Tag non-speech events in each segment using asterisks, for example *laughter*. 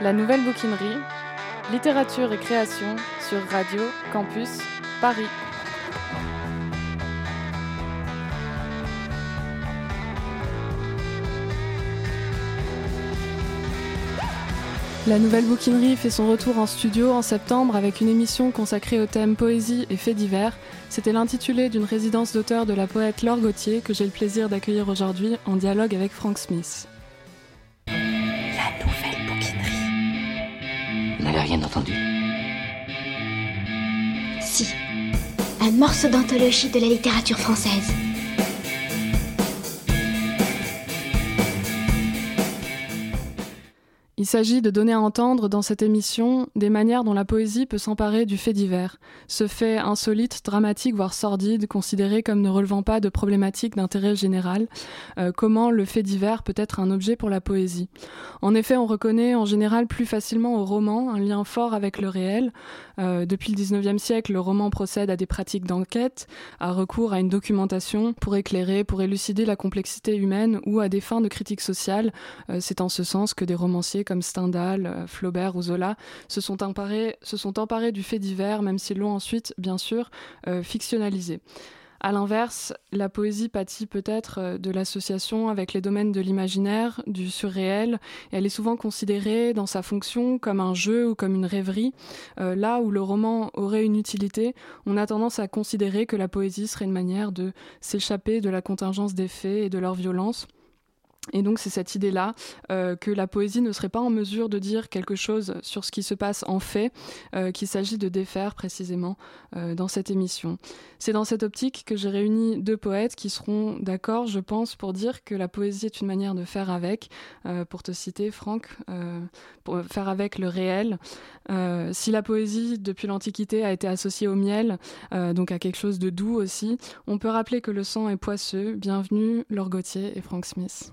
La nouvelle bouquinerie, littérature et création sur Radio Campus Paris. La nouvelle bouquinerie fait son retour en studio en septembre avec une émission consacrée au thème poésie et faits divers. C'était l'intitulé d'une résidence d'auteur de la poète Laure Gauthier que j'ai le plaisir d'accueillir aujourd'hui en dialogue avec Frank Smith. Rien entendu Si. Un morceau d'anthologie de la littérature française. Il s'agit de donner à entendre dans cette émission des manières dont la poésie peut s'emparer du fait divers, ce fait insolite, dramatique, voire sordide, considéré comme ne relevant pas de problématiques d'intérêt général, euh, comment le fait divers peut être un objet pour la poésie? En effet, on reconnaît en général plus facilement au roman un lien fort avec le réel. Euh, depuis le 19e siècle, le roman procède à des pratiques d'enquête, à recours à une documentation pour éclairer, pour élucider la complexité humaine ou à des fins de critique sociale. Euh, c'est en ce sens que des romanciers comme Stendhal, euh, Flaubert ou Zola se sont emparés, du fait divers, même s'ils l'ont ensuite, bien sûr, euh, fictionnalisé. À l'inverse, la poésie pâtit peut-être euh, de l'association avec les domaines de l'imaginaire, du surréel, et elle est souvent considérée dans sa fonction comme un jeu ou comme une rêverie. là où le roman aurait une utilité, on a tendance à considérer que la poésie serait une manière de s'échapper de la contingence des faits et de leur violence. Et donc c'est cette idée-là euh, que la poésie ne serait pas en mesure de dire quelque chose sur ce qui se passe en fait, euh, qu'il s'agit de défaire précisément euh, dans cette émission. C'est dans cette optique que j'ai réuni deux poètes qui seront d'accord, je pense, pour dire que la poésie est une manière de faire avec, pour te citer Franck, pour faire avec le réel. si la poésie, depuis l'Antiquité, a été associée au miel, donc à quelque chose de doux aussi, on peut rappeler que le sang est poisseux. Bienvenue Laure Gauthier et Frank Smith.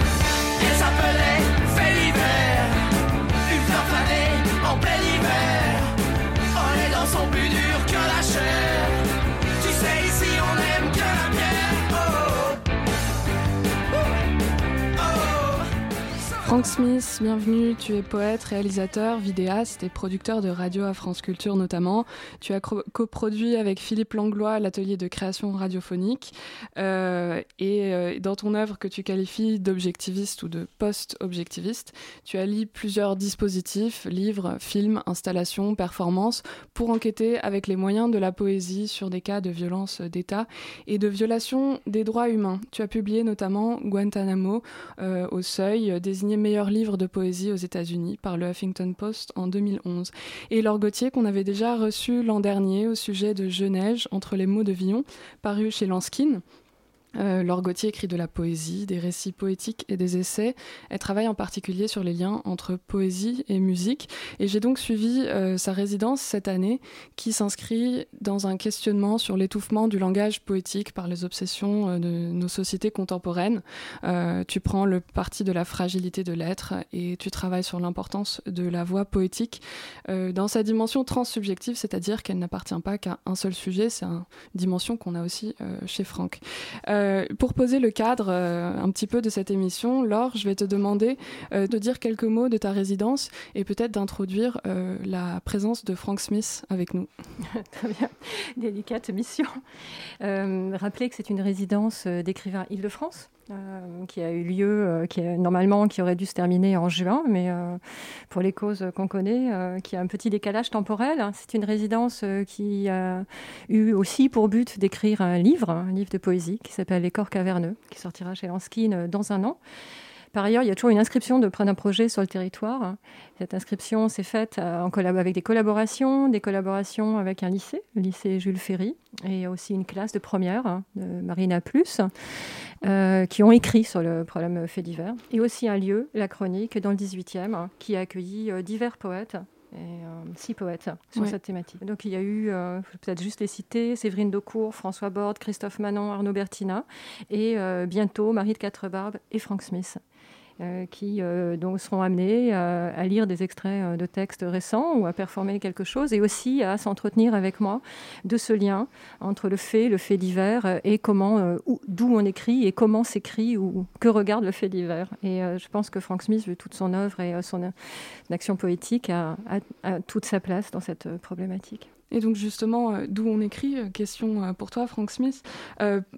Frank Smith, bienvenue. Tu es poète, réalisateur, vidéaste et producteur de radio à France Culture notamment. Tu as coproduit avec Philippe Langlois l'atelier de création radiophonique. Euh, et euh, dans ton œuvre que tu qualifies d'objectiviste ou de post-objectiviste, tu allies plusieurs dispositifs, livres, films, installations, performances, pour enquêter avec les moyens de la poésie sur des cas de violence d'État et de violation des droits humains. Tu as publié notamment Guantanamo euh, au seuil, désigné meilleur livre de poésie aux États-Unis par le Huffington Post en 2011. Et Laure Gauthier, qu'on avait déjà reçu l'an dernier au sujet de Je neige entre les mots de Villon, paru chez Lanskin. Euh, Laure Gauthier écrit de la poésie, des récits poétiques et des essais. Elle travaille en particulier sur les liens entre poésie et musique. Et j'ai donc suivi euh, sa résidence cette année qui s'inscrit dans un questionnement sur l'étouffement du langage poétique par les obsessions euh, de nos sociétés contemporaines. tu prends le parti de la fragilité de l'être et tu travailles sur l'importance de la voix poétique dans sa dimension transsubjective, c'est-à-dire qu'elle n'appartient pas qu'à un seul sujet. C'est une dimension qu'on a aussi chez Franck. Pour poser le cadre euh, un petit peu de cette émission, Laure, je vais te demander euh, de dire quelques mots de ta résidence et peut-être d'introduire la présence de Frank Smith avec nous. *laughs* Très bien, délicate mission. rappeler que c'est une résidence d'écrivain Île-de-France. Qui a eu lieu, qui est, normalement qui aurait dû se terminer en juin, mais pour les causes qu'on connaît, qui a un petit décalage temporel. C'est une résidence qui a eu aussi pour but d'écrire un livre, un livre de poésie qui s'appelle les corps caverneux, qui sortira chez Lanskin euh, dans un an. Par ailleurs, il y a toujours une inscription de d'un projet sur le territoire. Cette inscription s'est faite euh, avec des collaborations, des collaborations avec un lycée, le lycée Jules Ferry, et aussi une classe de première hein, de Marina Plus, euh, qui ont écrit sur le problème fait divers. Et aussi un lieu, la chronique, dans le 18e, qui a accueilli divers poètes et euh, six poètes sur cette thématique. Donc il y a eu, euh, peut-être juste les citer, Séverine Daucourt, François Borde, Christophe Manon, Arnaud Bertina, et euh, bientôt Marie de Quatre-Barbes et Frank Smith. Euh, qui euh, donc seront amenés à lire des extraits euh, de textes récents ou à performer quelque chose et aussi à s'entretenir avec moi de ce lien entre le fait, le fait divers et comment, d'où on écrit et comment s'écrit ou que regarde le fait divers. Et je pense que Frank Smith, vu toute son œuvre et son action poétique, a toute sa place dans cette problématique. Et donc justement, euh, d'où on écrit, euh, question euh, pour toi, Frank Smith.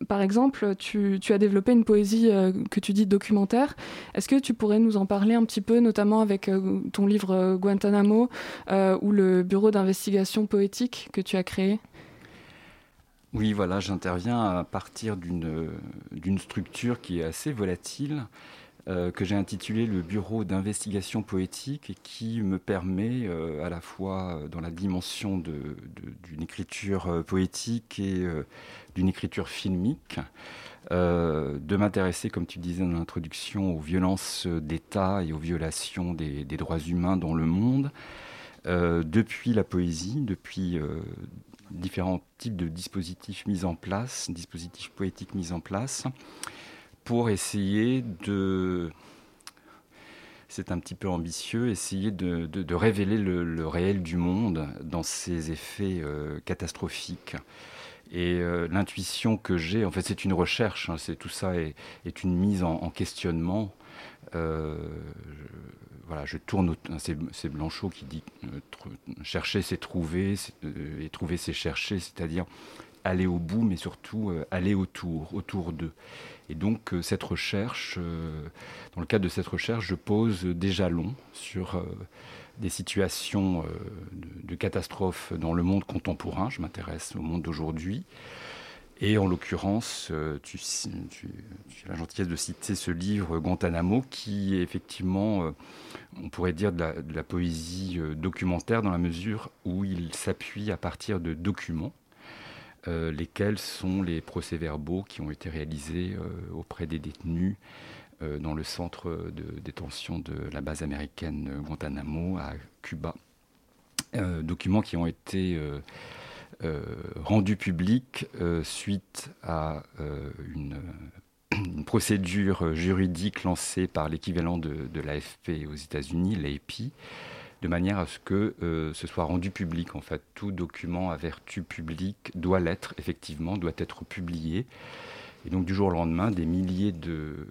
par exemple, tu, as développé une poésie que tu dis documentaire. Est-ce que tu pourrais nous en parler un petit peu, notamment avec ton livre Guantanamo ou le bureau d'investigation poétique que tu as créé? Oui, voilà, j'interviens à partir d'une structure qui est assez volatile. Euh, que j'ai intitulé le Bureau d'investigation poétique et qui me permet euh, à la fois euh, dans la dimension d'une écriture poétique et d'une écriture filmique de m'intéresser, comme tu disais dans l'introduction, aux violences d'État et aux violations des, des, droits humains dans le monde, depuis la poésie, depuis différents types de dispositifs mis en place, dispositifs poétiques mis en place pour essayer de, c'est un petit peu ambitieux, essayer de, révéler le, réel du monde dans ses effets euh, catastrophiques. Et euh, l'intuition que j'ai, en fait, c'est une recherche, hein, c'est tout ça est, une mise en, questionnement. Euh, voilà, je tourne, c'est Blanchot qui dit chercher c'est trouver, et trouver c'est chercher, c'est-à-dire aller au bout, mais surtout aller autour, autour d'eux. Et donc euh, cette recherche, euh, dans le cadre de cette recherche, je pose des jalons sur euh, des situations de, catastrophes dans le monde contemporain. Je m'intéresse au monde d'aujourd'hui. Et en l'occurrence, tu, as la gentillesse de citer ce livre Guantanamo, qui est effectivement, on pourrait dire, de la poésie documentaire dans la mesure où il s'appuie à partir de documents euh, lesquels sont les procès-verbaux qui ont été réalisés euh, auprès des détenus euh, dans le centre de détention de la base américaine Guantanamo à Cuba. documents qui ont été rendus publics suite à une, procédure juridique lancée par l'équivalent de, de l'AFP aux États-Unis, l'API, de manière à ce que euh, ce soit rendu public. En fait, tout document à vertu publique doit l'être, effectivement, doit être publié. Et donc du jour au lendemain, des milliers de,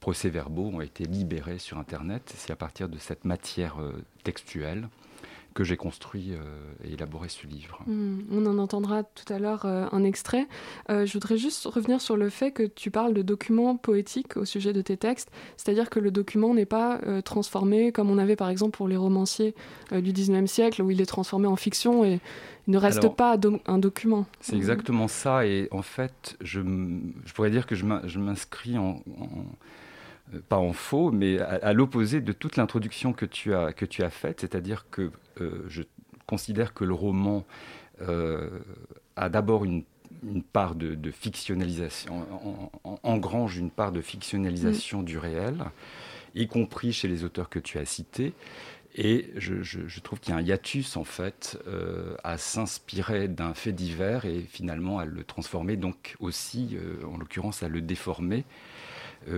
procès-verbaux ont été libérés sur Internet. C'est à partir de cette matière euh, textuelle que j'ai construit euh, et élaboré ce livre. Hmm, on en entendra tout à l'heure euh, un extrait. Euh, je voudrais juste revenir sur le fait que tu parles de documents poétiques au sujet de tes textes, c'est-à-dire que le document n'est pas transformé comme on avait par exemple pour les romanciers du 19e siècle, où il est transformé en fiction et il ne reste pas un document. C'est exactement ça, et en fait, je, je pourrais dire que je m'inscris en pas en faux, mais à, l'opposé de toute l'introduction que tu as, que tu as faite, c'est-à-dire que euh, je considère que le roman euh, a d'abord une, part de, fictionnalisation, engrange une part de fictionnalisation mm. du réel, y compris chez les auteurs que tu as cités. Et je, trouve qu'il y a un hiatus, en fait, à s'inspirer d'un fait divers et finalement à le transformer, donc aussi, en l'occurrence, à le déformer euh,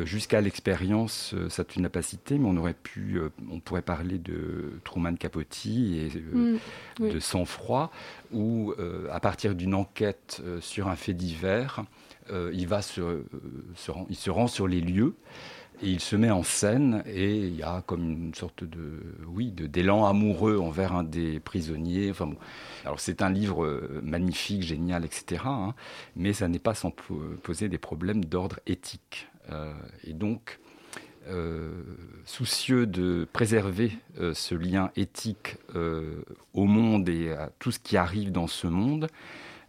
jusqu'à l'expérience, euh, ça tu n'as pas cité, mais on aurait pu, euh, on pourrait parler de Truman Capote et mm, de sang-froid, où à partir d'une enquête sur un fait divers, il va se, il se rend sur les lieux et il se met en scène et il y a comme une sorte de oui de d'élan amoureux envers un des prisonniers. Enfin bon alors c'est un livre magnifique génial etc hein, mais ça n'est pas sans poser des problèmes d'ordre éthique. euh, et donc, euh, soucieux de préserver euh, ce lien éthique au monde et à tout ce qui arrive dans ce monde,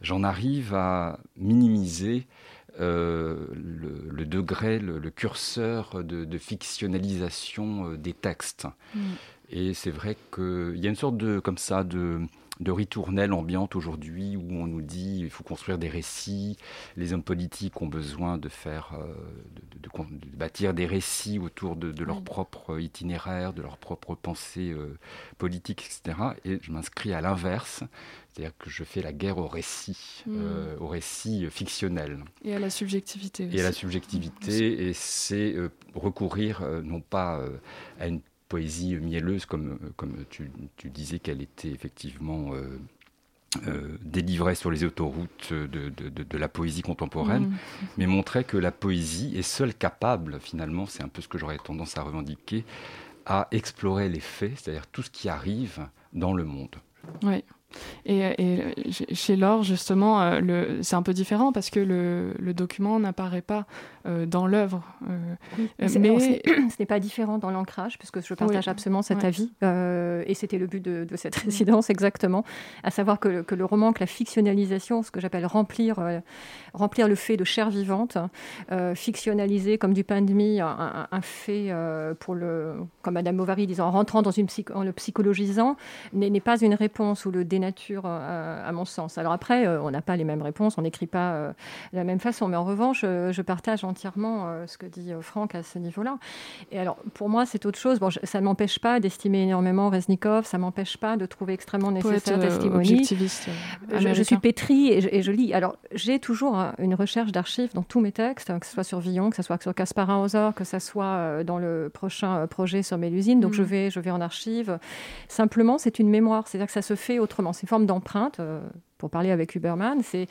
j'en arrive à minimiser le, degré, le, curseur de, fictionnalisation des textes. Mm. Et c'est vrai qu'il y a une sorte de, comme ça, de, de ritournelle ambiante aujourd'hui où on nous dit il faut construire des récits, les hommes politiques ont besoin de faire, euh, de, bâtir des récits autour de, leur propre itinéraire, de leur propre pensée euh, politique, etc. Et je m'inscris à l'inverse, c'est-à-dire que je fais la guerre au récit, hmm. euh, au récit fictionnel. Et à la subjectivité. Et à la subjectivité, et c'est recourir non pas à une poésie mielleuse, comme, comme tu, disais qu'elle était effectivement euh, euh, délivrée sur les autoroutes de, de, la poésie contemporaine, mm. mais montrait que la poésie est seule capable, finalement, c'est un peu ce que j'aurais tendance à revendiquer, à explorer les faits, c'est-à-dire tout ce qui arrive dans le monde. Oui. Et, chez Laure, justement, euh, c'est un peu différent parce que le, le document n'apparaît pas euh, dans l'œuvre. Euh, mais *clears throat* ce n'est pas différent dans l'ancrage, puisque je partage absolument cet avis. et c'était le but de, cette résidence, exactement. À savoir que, que, le roman, que la fictionnalisation, ce que j'appelle remplir, remplir le fait de chair vivante, fictionnaliser comme du pain de mie un, un fait, pour le, comme Madame Bovary disant, en rentrant dans une en le psychologisant, n'est pas une réponse ou le nature euh, à mon sens. Alors après, euh, on n'a pas les mêmes réponses, on n'écrit pas euh, de la même façon, mais en revanche, je partage entièrement ce que dit Franck à ce niveau-là. Et alors, pour moi, c'est autre chose. Bon, ça ne m'empêche pas d'estimer énormément Reznikov, ça ne m'empêche pas de trouver extrêmement nécessaire Testimony. Je, je, suis pétrie et je, lis. Alors, j'ai toujours une recherche d'archives dans tous mes textes, que ce soit sur Villon, que ce soit sur Caspar Hauser, que ce soit dans le prochain projet sur Mélusine. Donc, je, mm. vais, je vais en archives. Simplement, c'est une mémoire, c'est-à-dire que ça se fait autrement c'est une forme d'empreinte. Euh, pour parler avec Huberman, c'est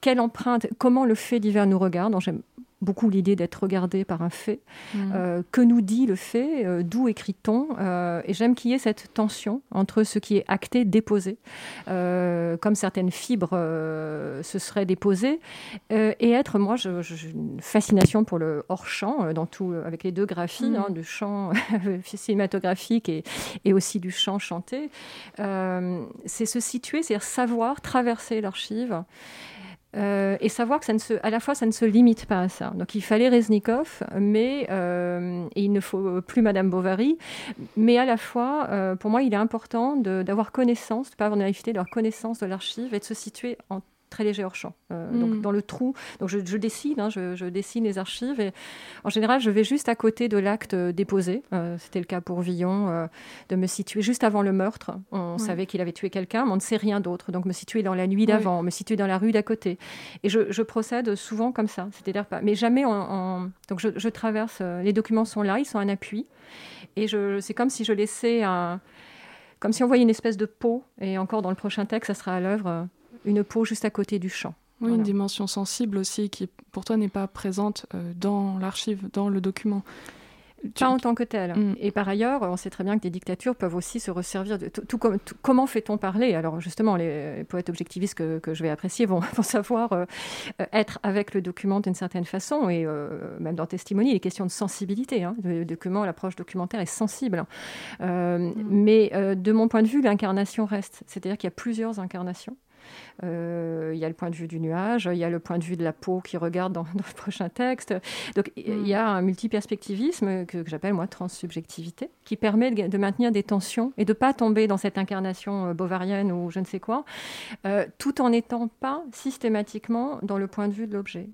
quelle empreinte, comment le fait divers nous regarde. J'aime beaucoup l'idée d'être regardé par un fait. Mm. Euh, que nous dit le fait euh, D'où écrit-on euh, Et j'aime qu'il y ait cette tension entre ce qui est acté, déposé, comme certaines fibres se seraient déposées, et être, moi, j'ai une fascination pour le hors-champ, dans tout, avec les deux graphies, mm. hein, du chant *laughs* cinématographique et, et, aussi du chant chanté. c'est se situer, c'est-à-dire savoir traverser l'archive euh, et savoir que ça ne se, à la fois ça ne se limite pas à ça. Donc il fallait Reznikov, mais euh, il ne faut plus Madame Bovary, mais à la fois, euh, pour moi, il est important d'avoir connaissance, de ne pas avoir naïveté, d'avoir connaissance de l'archive et de se situer en très léger hors champ. Euh, donc hmm. dans le trou, donc je, dessine, hein, je, dessine les archives et en général je vais juste à côté de l'acte euh, déposé. Euh, c'était le cas pour Villon, de me situer juste avant le meurtre. On savait qu'il avait tué quelqu'un, mais on ne sait rien d'autre. Donc me situer dans la nuit d'avant, me situer dans la rue d'à côté. Et je, procède souvent comme ça, c'est-à-dire pas, mais jamais en, donc je, traverse. les documents sont là, ils sont un appui, et c'est comme si je laissais un comme si on voyait une espèce de peau, et encore dans le prochain texte, ça sera à l'œuvre, une peau juste à côté du champ. Oui, une dimension sensible aussi qui, pour toi, n'est pas présente euh, dans l'archive, dans le document. Pas en tant que tel. Mm. Et par ailleurs, on sait très bien que des dictatures peuvent aussi se resservir de tout, comme, comment fait-on parler? Alors justement, les poètes objectivistes que, que je vais apprécier vont, *laughs* savoir euh, être avec le document d'une certaine façon, et euh, même dans Testimony, les questions de sensibilité. Hein, le document, l'approche documentaire est sensible. Mm. Mais de mon point de vue, l'incarnation reste. C'est-à-dire qu'il y a plusieurs incarnations. Euh, il y a le point de vue du nuage, il y a le point de vue de la peau qui regarde dans, *laughs* le prochain texte. Donc il y a un multiperspectivisme que, que j'appelle moi transsubjectivité, qui permet de, maintenir des tensions et de pas tomber dans cette incarnation euh, bovarienne ou je ne sais quoi, euh, tout en n'étant pas systématiquement dans le point de vue de l'objet.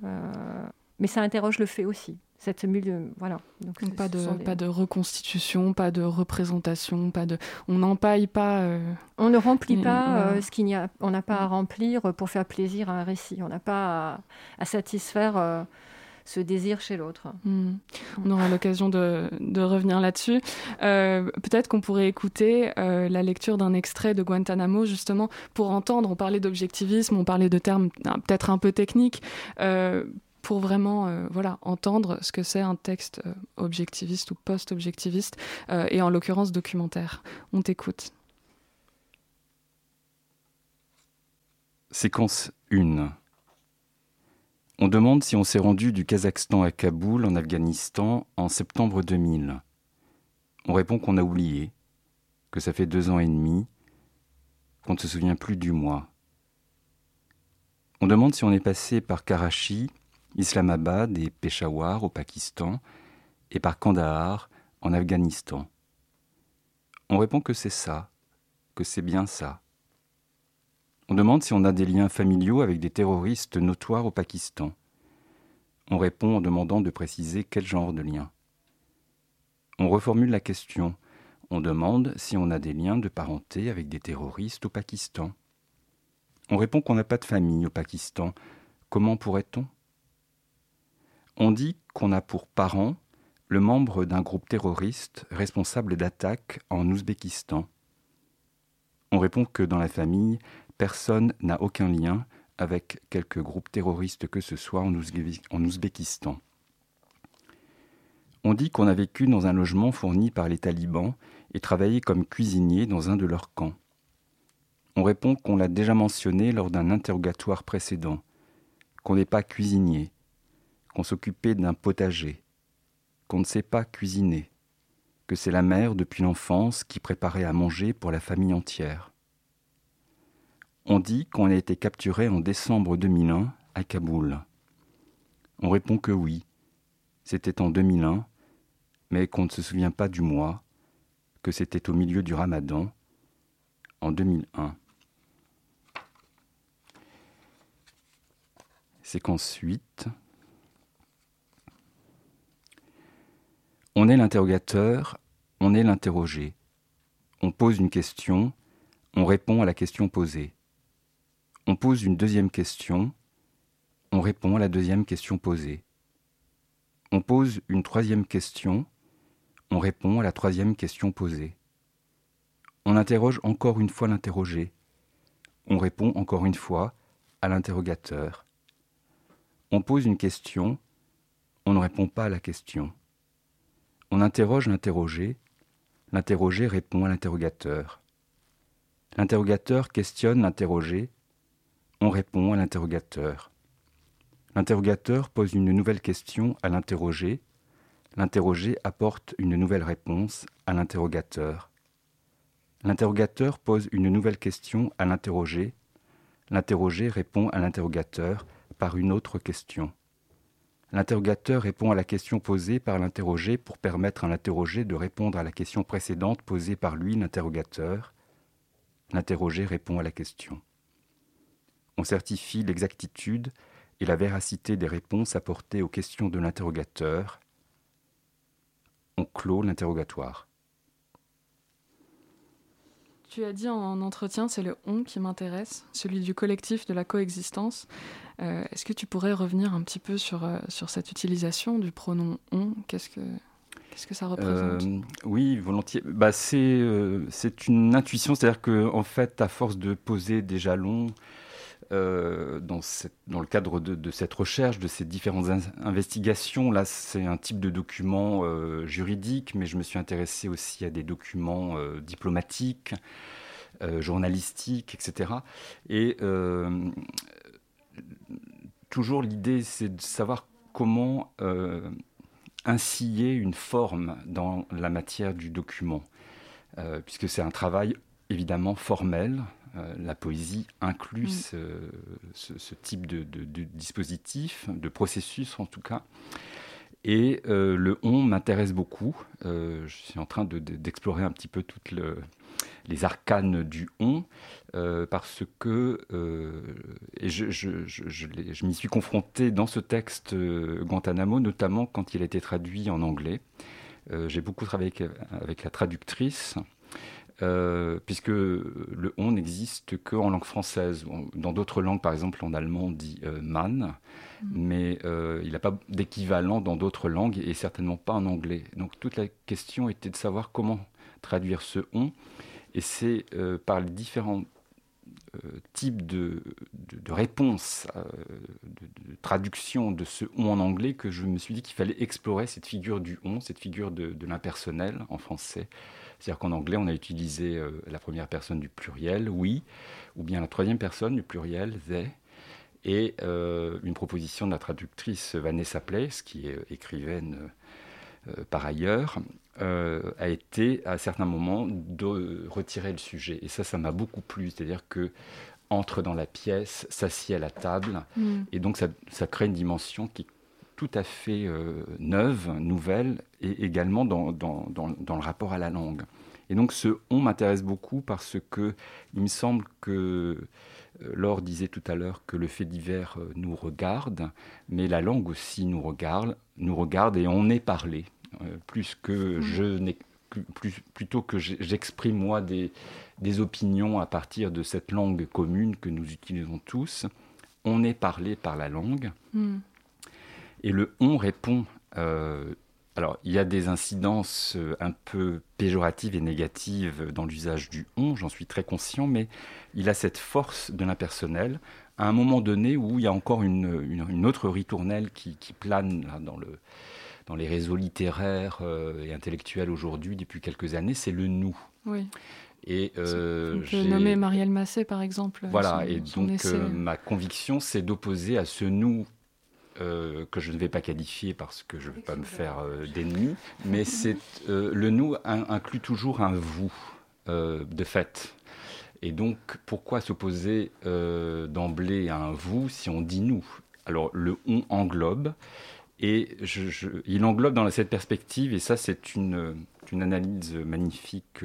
Mais ça interroge le fait aussi cette milieu, voilà. Donc, pas de pas de reconstitution, pas de représentation, pas de on n'empaille pas. Euh, on ne remplit pas euh, ce qu'il n'y a, on n'a pas à remplir pour faire plaisir à un récit. On n'a pas à, satisfaire euh, ce désir chez l'autre. Hmm. On aura l'occasion de, de, revenir là-dessus. Peut-être qu'on pourrait écouter la lecture d'un extrait de Guantanamo, justement, pour entendre, on parlait d'objectivisme, on parlait de termes peut-être un peu techniques, pour vraiment euh, voilà, entendre ce que c'est un texte euh, objectiviste ou post-objectiviste, euh, et en l'occurrence documentaire. On t'écoute. Séquence 1. On demande si on s'est rendu du Kazakhstan à Kaboul, en Afghanistan, en septembre 2000. On répond qu'on a oublié, que ça fait deux ans et demi, qu'on ne se souvient plus du mois. On demande si on est passé par Karachi, Islamabad et Peshawar au Pakistan, et par Kandahar en Afghanistan. On répond que c'est ça, que c'est bien ça. On demande si on a des liens familiaux avec des terroristes notoires au Pakistan. On répond en demandant de préciser quel genre de lien. On reformule la question. On demande si on a des liens de parenté avec des terroristes au Pakistan. On répond qu'on n'a pas de famille au Pakistan. Comment pourrait-on On dit qu'on a pour parent le membre d'un groupe terroriste responsable d'attaques en Ouzbékistan. On répond que dans la famille, personne n'a aucun lien avec quelque groupe terroriste que ce soit en, Ouzbékistan. On dit qu'on a vécu dans un logement fourni par les talibans et travaillé comme cuisinier dans un de leurs camps. On répond qu'on l'a déjà mentionné lors d'un interrogatoire précédent, qu'on n'est pas cuisinier, qu'on s'occupait d'un potager, qu'on ne sait pas cuisiner, que c'est la mère depuis l'enfance qui préparait à manger pour la famille entière. On dit qu'on a été capturé en décembre 2001 à Kaboul. On répond que oui, c'était en 2001, mais qu'on ne se souvient pas du mois, que c'était au milieu du ramadan, en 2001. C'est qu'ensuite, on est l'interrogateur, on est l'interrogé. On pose une question, on répond à la question posée. On pose une deuxième question, on répond à la deuxième question posée. On pose une troisième question, on répond à la troisième question posée. On interroge encore une fois l'interrogé, on répond encore une fois à l'interrogateur. On pose une question, on ne répond pas à la question. On interroge l'interrogé, l'interrogé répond à l'interrogateur. L'interrogateur questionne l'interrogé, on répond à l'interrogateur. L'interrogateur pose une nouvelle question à l'interrogé. L'interrogé apporte une nouvelle réponse à l'interrogateur. L'interrogateur pose une nouvelle question à l'interrogé. L'interrogé répond à l'interrogateur par une autre question. L'interrogateur répond à la question posée par l'interrogé pour permettre à l'interrogé de répondre à la question précédente posée par lui, l'interrogateur. L'interrogé répond à la question on certifie l'exactitude et la véracité des réponses apportées aux questions de l'interrogateur. On clôt l'interrogatoire. Tu as dit en entretien, c'est le on qui m'intéresse, celui du collectif de la coexistence. Euh, est-ce que tu pourrais revenir un petit peu sur, euh, sur cette utilisation du pronom on? Qu'est-ce que que ça représente? Euh, Oui, volontiers. Bah, c'est, c'est une intuition, c'est-à-dire que en fait, à force de poser des jalons, euh, dans, le cadre de, cette recherche, de ces différentes investigations. Là, c'est un type de document euh, juridique, mais je me suis intéressé aussi à des documents euh, diplomatiques, journalistiques, etc. Et toujours l'idée, c'est de savoir comment insiller une forme dans la matière du document, puisque c'est un travail évidemment formel, euh, la poésie inclut mm. ce, type de, dispositif, de processus en tout cas. Et euh, le on m'intéresse beaucoup. Euh, je suis en train d'explorer un petit peu toutes les arcanes du on, parce que et je, je m'y suis confronté dans ce texte Guantanamo, notamment quand il a été traduit en anglais. J'ai beaucoup travaillé avec la traductrice. Euh, puisque le on n'existe qu'en langue française. Dans d'autres langues, par exemple en allemand, on dit euh, man, mm. mais euh, il n'a pas d'équivalent dans d'autres langues et certainement pas en anglais. Donc toute la question était de savoir comment traduire ce on, et c'est par les différents types de, de, réponses, de, de, traduction de ce on en anglais que je me suis dit qu'il fallait explorer cette figure du on, cette figure de, l'impersonnel en français. C'est-à-dire qu'en anglais, on a utilisé euh, la première personne du pluriel, oui, ou bien la troisième personne du pluriel, they. Et euh, une proposition de la traductrice Vanessa Place, qui est écrivaine euh, par ailleurs, a été à certains moments de retirer le sujet. Et ça, ça m'a beaucoup plu. C'est-à-dire que entre dans la pièce, s'assied à la table, mm. et donc ça, ça, crée une dimension qui tout à fait euh, neuve, nouvelle, et également dans, dans, dans, le rapport à la langue. Et donc ce on m'intéresse beaucoup parce que il me semble que Laure disait tout à l'heure que le fait divers nous regarde, mais la langue aussi nous regarde, nous regarde et on est parlé. plus que je plus, plutôt que j'exprime moi des, des opinions à partir de cette langue commune que nous utilisons tous, on est parlé par la langue. Hmm. Et le on répond. Euh, alors, il y a des incidences euh, un peu péjoratives et négatives dans l'usage du on, j'en suis très conscient, mais il a cette force de l'impersonnel à un moment donné où il y a encore une, autre ritournelle qui, plane dans, le, dans les réseaux littéraires euh, et intellectuels aujourd'hui depuis quelques années, c'est le nous. Oui. Et euh, peut nommer Marielle Massé, par exemple. Voilà, et donc euh, ma conviction, c'est d'opposer à ce nous euh, que je ne vais pas qualifier parce que je ne veux pas me faire d'ennemis, mais c'est le nous inclut toujours un vous, de fait. Et donc, pourquoi s'opposer d'emblée à un vous si on dit nous? Alors, le on englobe, et je, il englobe dans cette perspective, et ça, c'est une, une analyse magnifique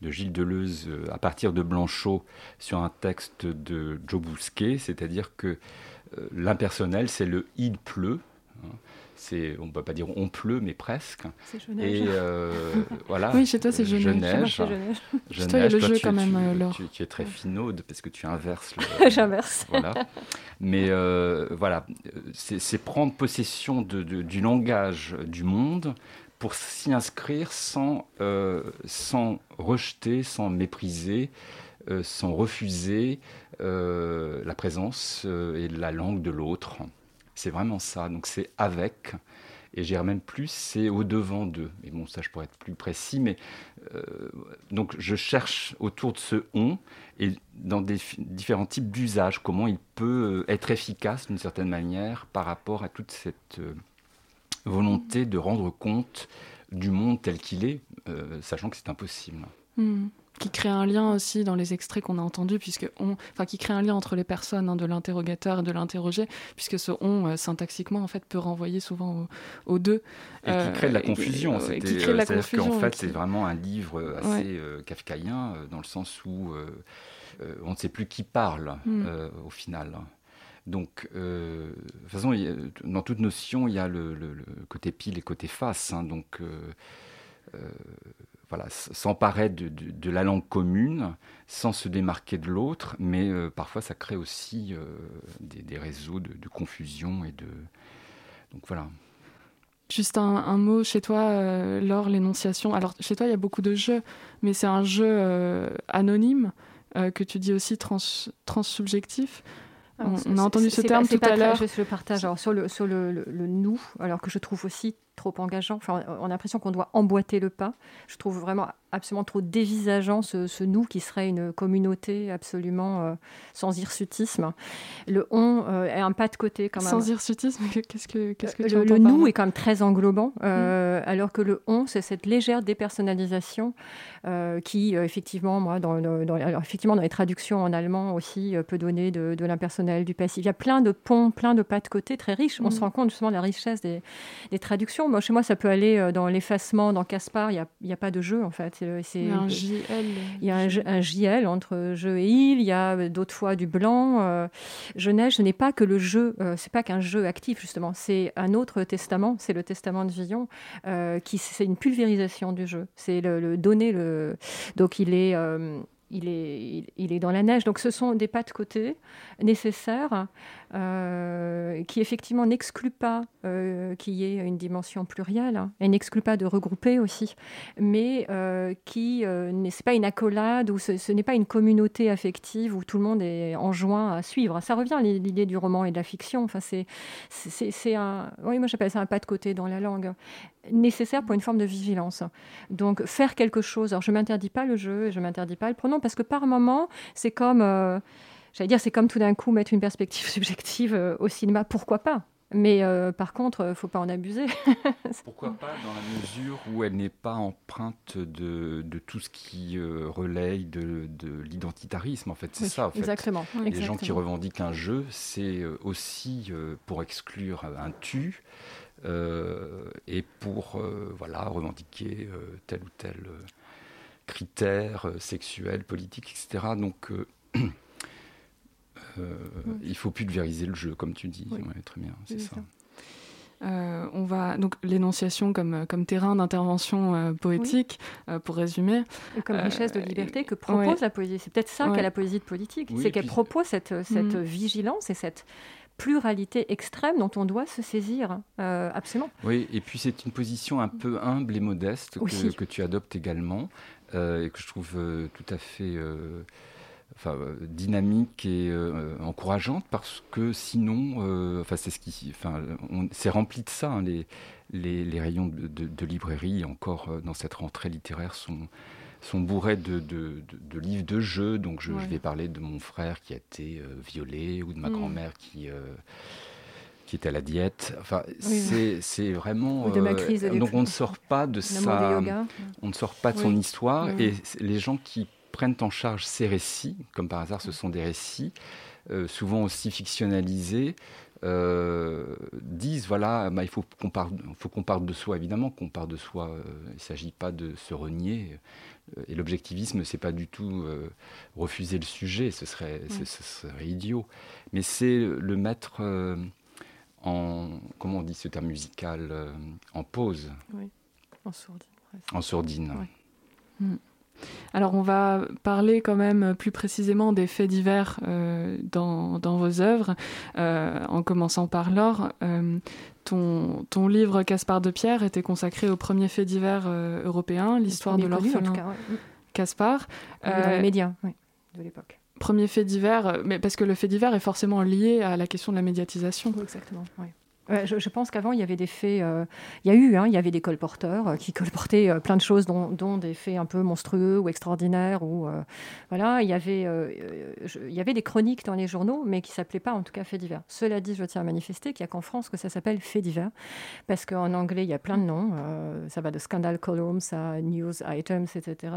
de Gilles Deleuze euh, à partir de Blanchot sur un texte de Joe Bousquet, c'est-à-dire que euh, l'impersonnel, c'est le il pleut. Hein. c'est, on ne peut pas dire on pleut, mais presque. C'est je neige. Et euh, voilà. *laughs* Oui, chez toi, c'est je, je neige. Chez toi, il y a le jeu quand même, tu, tu, es très finaude parce que tu inverses. *laughs* J'inverse. *laughs* Voilà. Mais voilà, c'est, prendre possession de, du langage du monde pour s'y inscrire sans, euh, sans rejeter, sans mépriser, euh, sans refuser euh, la présence et la langue de l'autre. C'est vraiment ça. Donc c'est avec. Et j'irais même plus, c'est au-devant d'eux. Mais bon, ça, je pourrais être plus précis. Mais donc, je cherche autour de ce on et dans différents types d'usages, comment il peut être efficace d'une certaine manière par rapport à toute cette volonté de rendre compte du monde tel qu'il est, euh, sachant que c'est impossible. Hmm. Qui crée un lien aussi dans les extraits qu'on a entendus, puisque on, enfin, qui crée un lien entre les personnes, hein, de l'interrogateur et de l'interrogé, puisque ce on, euh, syntaxiquement, en fait, peut renvoyer souvent aux, deux. Et qui crée de la confusion. C'est-à-dire qu'en fait, c'est vraiment un livre assez kafkaïen, dans le sens où on ne sait plus qui parle, hmm. au final. Donc, euh, de toute façon, dans toute notion, il y a le, côté pile et côté face. Hein. donc, euh, euh, voilà, s'emparer de, la langue commune sans se démarquer de l'autre, mais parfois ça crée aussi des, réseaux de, confusion et de. Donc voilà. Juste un, mot chez toi, Laure, l'énonciation. Alors, chez toi, il y a beaucoup de jeux, mais c'est un jeu anonyme que tu dis aussi trans, transsubjectif. On, a entendu ce terme tout à l'heure. Je le partage sur, le, sur le, le, nous, alors que je trouve aussi trop engageant. Enfin, on a l'impression qu'on doit emboîter le pas. Je trouve vraiment absolument trop dévisageant ce, nous qui serait une communauté absolument euh, sans hirsutisme. Le on euh, est un pas de côté quand même. Sans hirsutisme, qu'est-ce que, qu'est-ce que tu Le, le nous est quand même très englobant, euh, mm. alors que le on, c'est cette légère dépersonnalisation qui, effectivement, moi, dans, alors, effectivement, dans les traductions en allemand aussi, peut donner de, l'impersonnel, du passif. Il y a plein de ponts, plein de pas de côté très riches. On mm. se rend compte justement de la richesse des, des traductions. Moi, chez moi, ça peut aller dans l'effacement, dans Caspar, il n'y a, a, pas de jeu en fait il y a un JL. Il y a un, JL entre jeu et il. Il y a d'autres fois du blanc. Euh, Genèse, ce n'est pas que le jeu, euh, c'est pas qu'un jeu actif justement. C'est un autre testament. C'est le testament de Villon, euh, qui c'est une pulvérisation du jeu. C'est le, donner le. Donc il est il est, il, est dans la neige. Donc ce sont des pas de côté nécessaires euh, qui effectivement n'excluent pas euh, qu'il y ait une dimension plurielle hein, et n'excluent pas de regrouper aussi, mais euh, qui n'est pas une accolade ou ce, n'est pas une communauté affective où tout le monde est enjoint à suivre. Ça revient à l'idée du roman et de la fiction. Enfin, c'est, c'est, un, oui, moi j'appelle ça un pas de côté dans la langue nécessaire pour une forme de vigilance. Donc faire quelque chose. Alors je m'interdis pas le jeu je m'interdis pas le pronom parce que par moment c'est comme j'allais dire, c'est comme tout d'un coup mettre une perspective *laughs* subjective euh, au cinéma, pourquoi pas? Mais euh, par contre, il ne faut pas en abuser. *laughs* Pourquoi pas dans la mesure où elle n'est pas empreinte de, de tout ce qui euh, relaye de, de l'identitarisme. En fait, c'est ça. En fait. Exactement. Les gens qui revendiquent un jeu, c'est aussi pour exclure un tu et pour voilà revendiquer tel ou tel critère sexuel, politique, etc. Donc *clears throat* Il faut pulvériser le jeu, comme tu dis. très bien, c'est ça. Euh, on va donc l'énonciation comme, comme terrain d'intervention euh, poétique, euh, pour résumer. Et comme richesse de liberté que propose la poésie. C'est peut-être ça qu'est la poésie de politique, c'est qu'elle propose cette, cette mm. vigilance et cette pluralité extrême dont on doit se saisir absolument. Oui, et puis c'est une position un peu humble et modeste que, que, tu adoptes également et que je trouve tout à fait enfin, euh, dynamique et euh, encourageante parce que sinon, euh, enfin, c'est ce qui, enfin, c'est rempli de ça. Hein, les, les, les, rayons de, de, librairie, encore dans cette rentrée littéraire, sont, sont bourrés de, de, livres de jeux. Donc, je, vais parler de mon frère qui a été violé ou de ma mm. grand-mère qui qui était à la diète. Enfin, c'est vraiment. de ma crise donc on ne sort pas de ça. On ne sort pas de son histoire. Et les gens qui prennent en charge ces récits, comme par hasard ce sont des récits, euh, souvent aussi fictionnalisés, euh, disent voilà, bah, il faut qu'on parle, faut qu'on parle de soi, évidemment qu'on parle de soi. Euh, il ne s'agit pas de se renier. Et l'objectivisme, c'est pas du tout refuser le sujet, ce serait, ce serait idiot. Mais c'est le mettre en, comment on dit ce terme musical, en pause. Oui, en sourdine. En sourdine. Mm. Alors on va parler quand même plus précisément des faits divers euh, dans, vos œuvres, euh, en commençant par l'or. Euh, ton, ton, livre Caspar de Pierre était consacré au premier fait divers européen, l'histoire de l'orphelin Caspar. dans les médias de l'époque. Premier fait divers, mais parce que le fait divers est forcément lié à la question de la médiatisation. exactement, oui je, pense qu'avant, il y avait des faits. Euh, il y a eu, hein, il y avait des colporteurs euh, qui colportaient euh, plein de choses, dont, des faits un peu monstrueux ou extraordinaires. Ou, voilà, il y, avait, il y avait des chroniques dans les journaux, mais qui ne s'appelaient pas en tout cas faits divers. Cela dit, je tiens à manifester qu'il n'y a qu'en France que ça s'appelle faits divers, parce qu'en anglais, il y a plein de noms. ça va de scandal columns à news items, etc.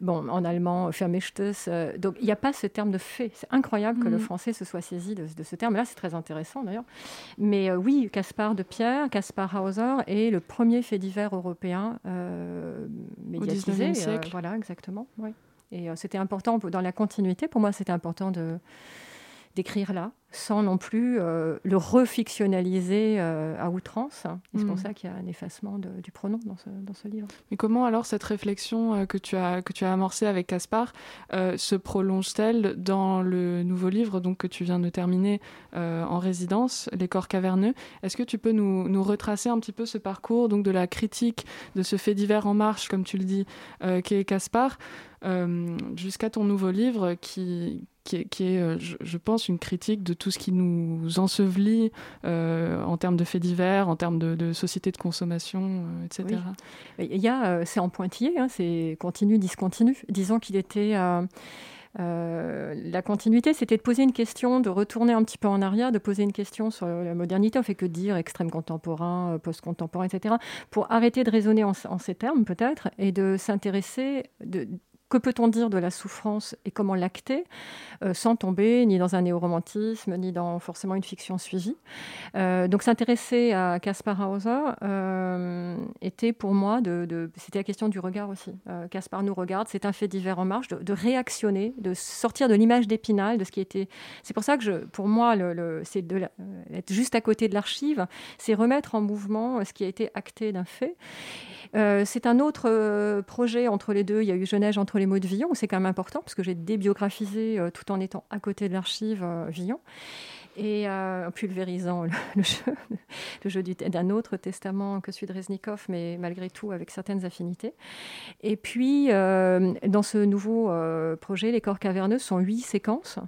bon, en allemand, Vermischtes. donc, il n'y a pas ce terme de fait. C'est incroyable que le mmh. français se soit saisi de, de ce terme-là. C'est très intéressant d'ailleurs. Mais euh, oui, Caspar de Pierre, Caspar Hauser est le premier fait divers européen euh, médiatisé. Au siècle. Euh, voilà, exactement. Et c'était important, dans la continuité, pour moi, c'était important de d'écrire là, sans non plus euh, le refictionnaliser euh, à outrance. C'est pour mm. ça qu'il y a un effacement du pronom dans ce, dans ce, livre. Mais comment alors cette réflexion euh, que, tu as, que tu as amorcée avec Caspar se prolonge-t-elle dans le nouveau livre donc, que tu viens de terminer en résidence, Les corps caverneux? Est-ce que tu peux nous, nous, retracer un petit peu ce parcours donc, de la critique de ce fait divers en marche, comme tu le dis, qu'est Caspar jusqu'à ton nouveau livre qui, qui est, euh, je, pense, une critique de tout ce qui nous ensevelit euh, en termes de faits divers, en termes de, société de consommation, euh, etc. Il y a, c'est en pointillé, hein, c'est continu, discontinu. Disons qu'il était. la continuité, c'était de poser une question, de retourner un petit peu en arrière, de poser une question sur la modernité. On fait que dire extrême contemporain, post-contemporain, etc. Pour arrêter de raisonner en, en ces termes, peut-être, et de s'intéresser, de, que peut-on dire de la souffrance et comment l'acter euh, sans tomber ni dans un néo-romantisme, ni dans forcément une fiction suivie. Euh, donc s'intéresser à Caspar Hauser euh, était pour moi, de, c'était la question du regard aussi. Caspar nous regarde, c'est un fait divers en marche, de, réactionner, de sortir de l'image d'Épinal, de ce qui était... C'est pour ça que je, pour moi, le, c'est de être juste à côté de l'archive, c'est remettre en mouvement ce qui a été acté d'un fait. c'est un autre projet entre les deux. Il y a eu Genève entre les mots de Villon, c'est quand même important, parce que j'ai débiographisé euh, tout en étant à côté de l'archive euh, Villon et euh, en pulvérisant le, *laughs* jeu, le jeu d'un autre testament que celui de Reznikov, mais malgré tout avec certaines affinités. Et puis, dans ce nouveau projet, les corps caverneux sont huit séquences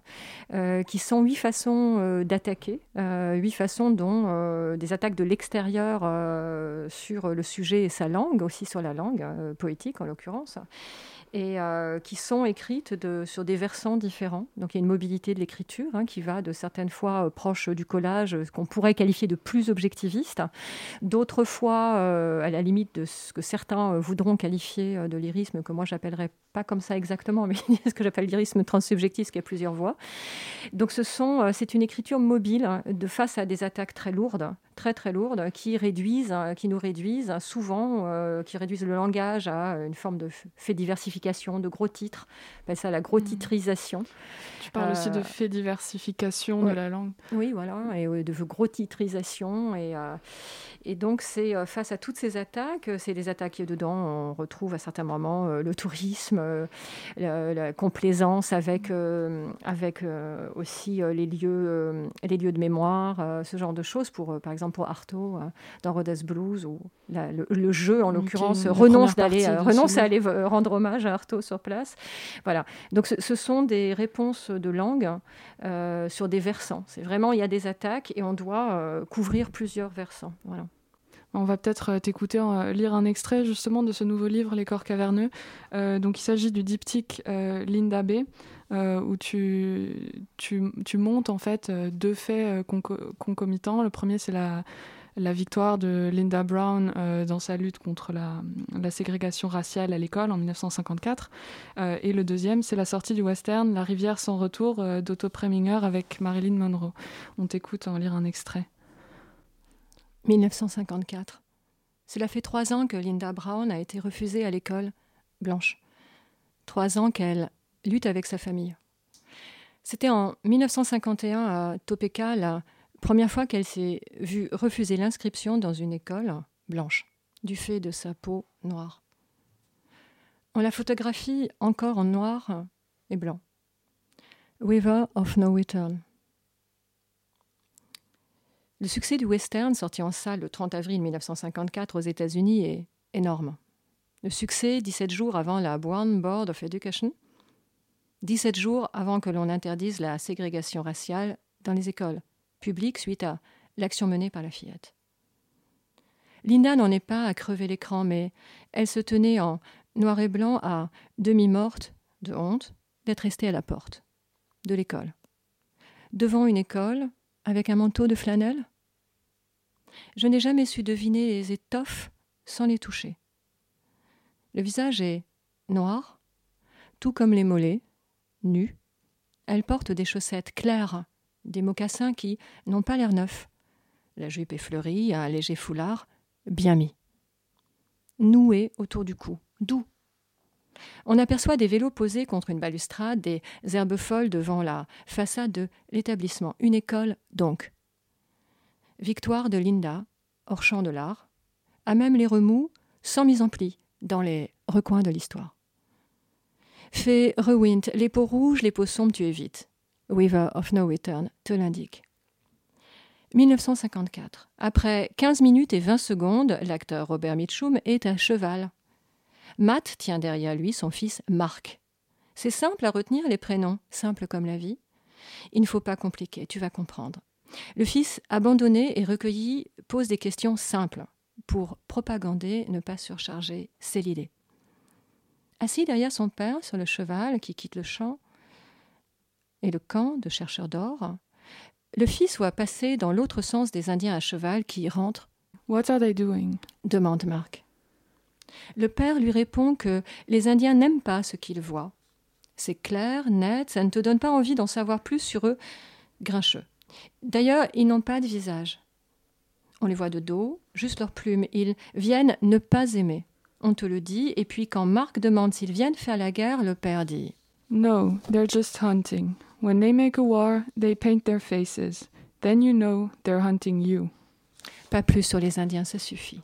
qui sont huit façons d'attaquer, huit façons dont des attaques de l'extérieur sur le sujet et sa langue, aussi sur la langue poétique en l'occurrence et euh, qui sont écrites sur des versants différents. Donc il y a une mobilité de l'écriture hein, qui va de certaines fois fois proche du collage, ce qu'on pourrait qualifier de plus objectiviste, d'autres fois à la limite de ce que certains voudront qualifier de lyrisme, que moi j'appellerais pas comme ça exactement, mais *laughs* ce que j'appelle lyrisme transsubjectif, qui a plusieurs voix. Donc ce sont, c'est une écriture mobile hein, de face à des attaques très lourdes, très très lourdes, qui réduisent, qui nous réduisent souvent, qui réduisent le langage à une forme de fait diversification, de gros titres. On appelle ça la gros titrisation. Tu parles aussi de fait diversification de la langue. Oui, voilà, et de gros titrisation. Et, et donc, c'est face à toutes ces attaques, c'est des attaques dedans, on retrouve à certains moments le tourisme, la, complaisance avec, avec aussi les, lieux, les lieux de mémoire, ce genre de choses, pour, par exemple pour Artaud, dans Rhodes Blues, où le, jeu, en l'occurrence, renonce, d'aller, renonce à aller rendre hommage à sur place. Voilà. Donc, ce, sont des réponses de langue euh, sur des versants. C'est vraiment, il y a des attaques et on doit euh, couvrir plusieurs versants. Voilà. On va peut-être euh, t'écouter lire un extrait justement de ce nouveau livre, Les corps caverneux. donc il s'agit du diptyque Linda B, où tu, tu, tu, montes en fait deux faits concomitants. Le premier, c'est la, la victoire de Linda Brown euh, dans sa lutte contre la, ségrégation raciale à l'école en 1954. Euh, et le deuxième, c'est la sortie du western La rivière sans retour euh, d'Otto Preminger avec Marilyn Monroe. On t'écoute en lire un extrait. 1954. Cela fait trois ans que Linda Brown a été refusée à l'école blanche. Trois ans qu'elle lutte avec sa famille. C'était en 1951 à Topeka, la Première fois qu'elle s'est vue refuser l'inscription dans une école blanche, du fait de sa peau noire. On la photographie encore en noir et blanc. River of No Return. Le succès du western, sorti en salle le 30 avril 1954 aux États-Unis, est énorme. Le succès 17 jours avant la Brown Board of Education, 17 jours avant que l'on interdise la ségrégation raciale dans les écoles public suite à l'action menée par la fillette. Linda n'en est pas à crever l'écran, mais elle se tenait en noir et blanc à demi-morte de honte d'être restée à la porte de l'école. Devant une école, avec un manteau de flanelle? Je n'ai jamais su deviner les étoffes sans les toucher. Le visage est noir, tout comme les mollets, nus. Elle porte des chaussettes claires des mocassins qui n'ont pas l'air neufs. La jupe est fleurie, un léger foulard, bien mis. Noué autour du cou, doux. On aperçoit des vélos posés contre une balustrade, des herbes folles devant la façade de l'établissement. Une école, donc. Victoire de Linda, hors champ de l'art, à même les remous, sans mise en pli, dans les recoins de l'histoire. Fait rewind, les peaux rouges, les peaux sombres, tu évites. River of No Return te l'indique. 1954. Après 15 minutes et 20 secondes, l'acteur Robert Mitchum est à cheval. Matt tient derrière lui son fils Mark. C'est simple à retenir les prénoms, simple comme la vie. Il ne faut pas compliquer, tu vas comprendre. Le fils, abandonné et recueilli, pose des questions simples pour propagander, ne pas surcharger ses l'idée. Assis derrière son père sur le cheval qui quitte le champ, et le camp de chercheurs d'or, le fils voit passer dans l'autre sens des Indiens à cheval qui rentrent. What are they doing? demande Marc. Le père lui répond que les Indiens n'aiment pas ce qu'ils voient. C'est clair, net, ça ne te donne pas envie d'en savoir plus sur eux, grincheux. D'ailleurs, ils n'ont pas de visage. On les voit de dos, juste leurs plumes. Ils viennent ne pas aimer. On te le dit, et puis quand Marc demande s'ils viennent faire la guerre, le père dit No, they're just hunting. When they make a war, they paint their faces. Then you know they're hunting you. Pas plus sur les Indiens, ça suffit.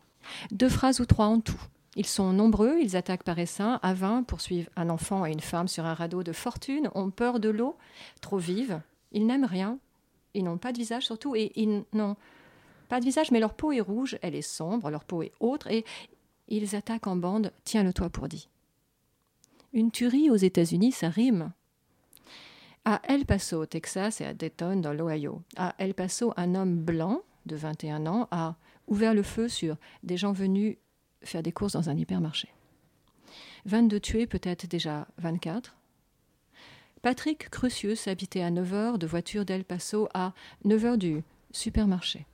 Deux phrases ou trois en tout. Ils sont nombreux, ils attaquent par essaim, à vingt, poursuivent un enfant et une femme sur un radeau de fortune, ont peur de l'eau, trop vive. Ils n'aiment rien. Ils n'ont pas de visage surtout, et ils n'ont pas de visage, mais leur peau est rouge, elle est sombre, leur peau est autre, et ils attaquent en bande, tiens-le-toi pour dit. Une tuerie aux États-Unis, ça rime. À El Paso, au Texas, et à Dayton, dans l'Ohio. À El Paso, un homme blanc de 21 ans a ouvert le feu sur des gens venus faire des courses dans un hypermarché. 22 tués, peut-être déjà 24. Patrick Crucius habitait à 9 heures de voiture d'El Paso à 9 heures du supermarché.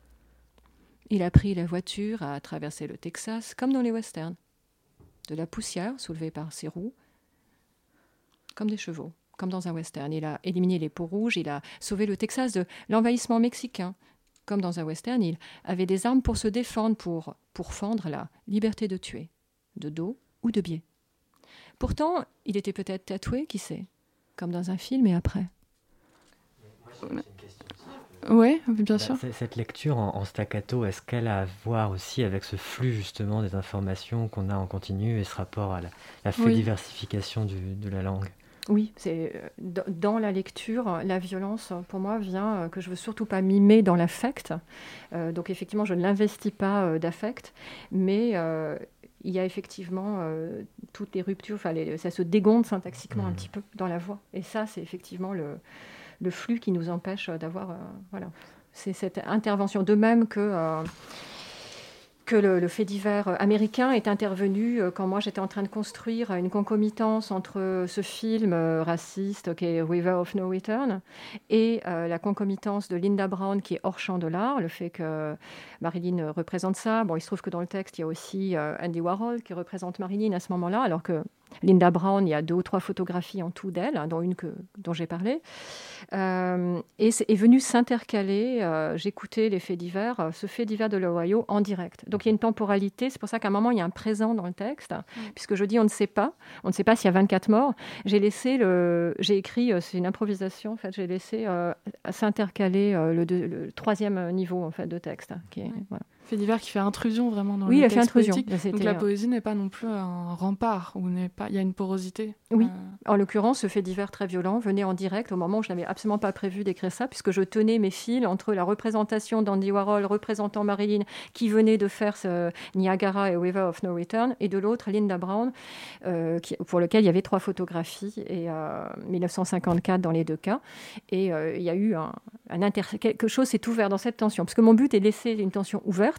Il a pris la voiture, a traversé le Texas, comme dans les westerns. De la poussière soulevée par ses roues, comme des chevaux, comme dans un western. Il a éliminé les peaux rouges, il a sauvé le Texas de l'envahissement mexicain, comme dans un western. Il avait des armes pour se défendre, pour, pour fendre la liberté de tuer, de dos ou de biais. Pourtant, il était peut-être tatoué, qui sait, comme dans un film et après. Oui, bien sûr. Bah, cette lecture en, staccato, est-ce qu'elle a à voir aussi avec ce flux justement des informations qu'on a en continu et ce rapport à la, la diversification de la langue? Oui, c'est euh, dans la lecture, la violence pour moi vient euh, que je veux surtout pas mimer dans l'affect. Euh, donc effectivement, je ne l'investis pas d'affect, mais il y a effectivement toutes les ruptures, enfin, ça se dégonde syntaxiquement un mmh. petit peu dans la voix. Et ça, c'est effectivement le, le flux qui nous empêche d'avoir. Voilà. C'est cette intervention. De même que que le, fait divers américain est intervenu euh, quand moi j'étais en train de construire une concomitance entre ce film raciste qui est River of No Return et la concomitance de Linda Brown qui est hors champ de l'art, le fait que Marilyn représente ça. Bon, il se trouve que dans le texte il y a aussi Andy Warhol qui représente Marilyn à ce moment-là, alors que Linda Brown, il y a deux ou trois photographies en tout d'elle, dont une que, dont j'ai parlé. Euh, et est, venu s'intercaler, euh, j'écoutais les faits divers, euh, ce fait divers de l'Ohio en direct. Donc il y a une temporalité, c'est pour ça qu'à un moment il y a un présent dans le texte, mm. puisque je dis on ne sait pas, on ne sait pas s'il y a 24 morts. J'ai laissé le, j'ai écrit, c'est une improvisation en fait, j'ai laissé s'intercaler le, le, troisième niveau en fait de texte, qui est, voilà fait divers qui fait intrusion vraiment dans oui, le texte fait intrusion. Donc la poésie n'est pas non plus un rempart où n'est pas il y a une porosité. Oui. Euh. En l'occurrence, ce fait divers très violent venait en direct au moment où je n'avais absolument pas prévu d'écrire ça puisque je tenais mes fils entre la représentation d'Andy Warhol représentant Marilyn qui venait de faire ce Niagara et River of No Return et de l'autre Linda Brown euh, qui, pour lequel il y avait trois photographies et 1954 euh, dans les deux cas et il y a eu un, un inter... quelque chose s'est ouvert dans cette tension parce que mon but est de laisser une tension ouverte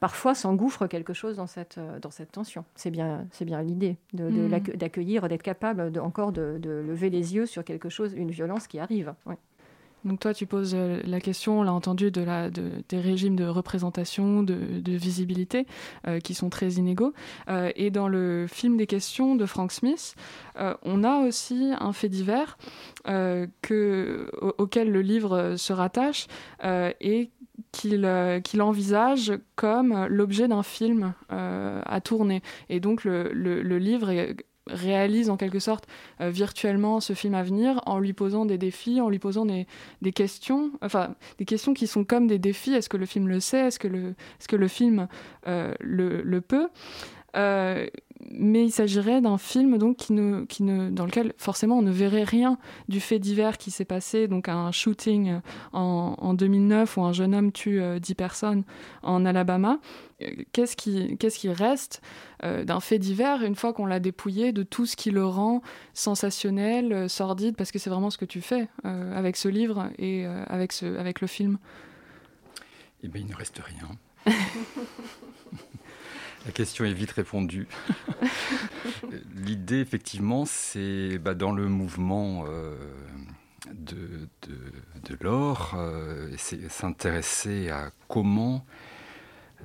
parfois s'engouffre quelque chose dans cette, euh, dans cette tension. C'est bien, c'est bien l'idée mm. d'accueillir, d'être capable encore de, lever les yeux sur quelque chose, une violence qui arrive. Donc toi, tu poses euh, la question, on l'a entendu, de la, des régimes de représentation, de, visibilité, euh, qui sont très inégaux. et dans le film des questions de Frank Smith, on a aussi un fait divers que, auquel le livre se rattache et euh, qu'il envisage comme l'objet d'un film euh, à tourner. Et donc le, le, livre réalise en quelque sorte euh, virtuellement ce film à venir en lui posant des défis, en lui posant des, des, questions, enfin des questions qui sont comme des défis. Est-ce que le film le sait? Est-ce que le, est que le film le, le, peut? Mais il s'agirait d'un film donc qui ne, qui ne, dans lequel forcément on ne verrait rien du fait divers qui s'est passé, donc un shooting en, en 2009 où un jeune homme tue 10 euh, personnes en Alabama. Qu'est-ce qui, qu'est-ce qui reste euh, d'un fait divers une fois qu'on l'a dépouillé de tout ce qui le rend sensationnel, euh, sordide, parce que c'est vraiment ce que tu fais avec ce livre et avec, ce, avec le film Eh bien, il ne reste rien. *laughs* La question est vite répondue. *laughs* L'idée, effectivement, c'est bah, dans le mouvement euh, de, de, l'or, euh, c'est s'intéresser à comment,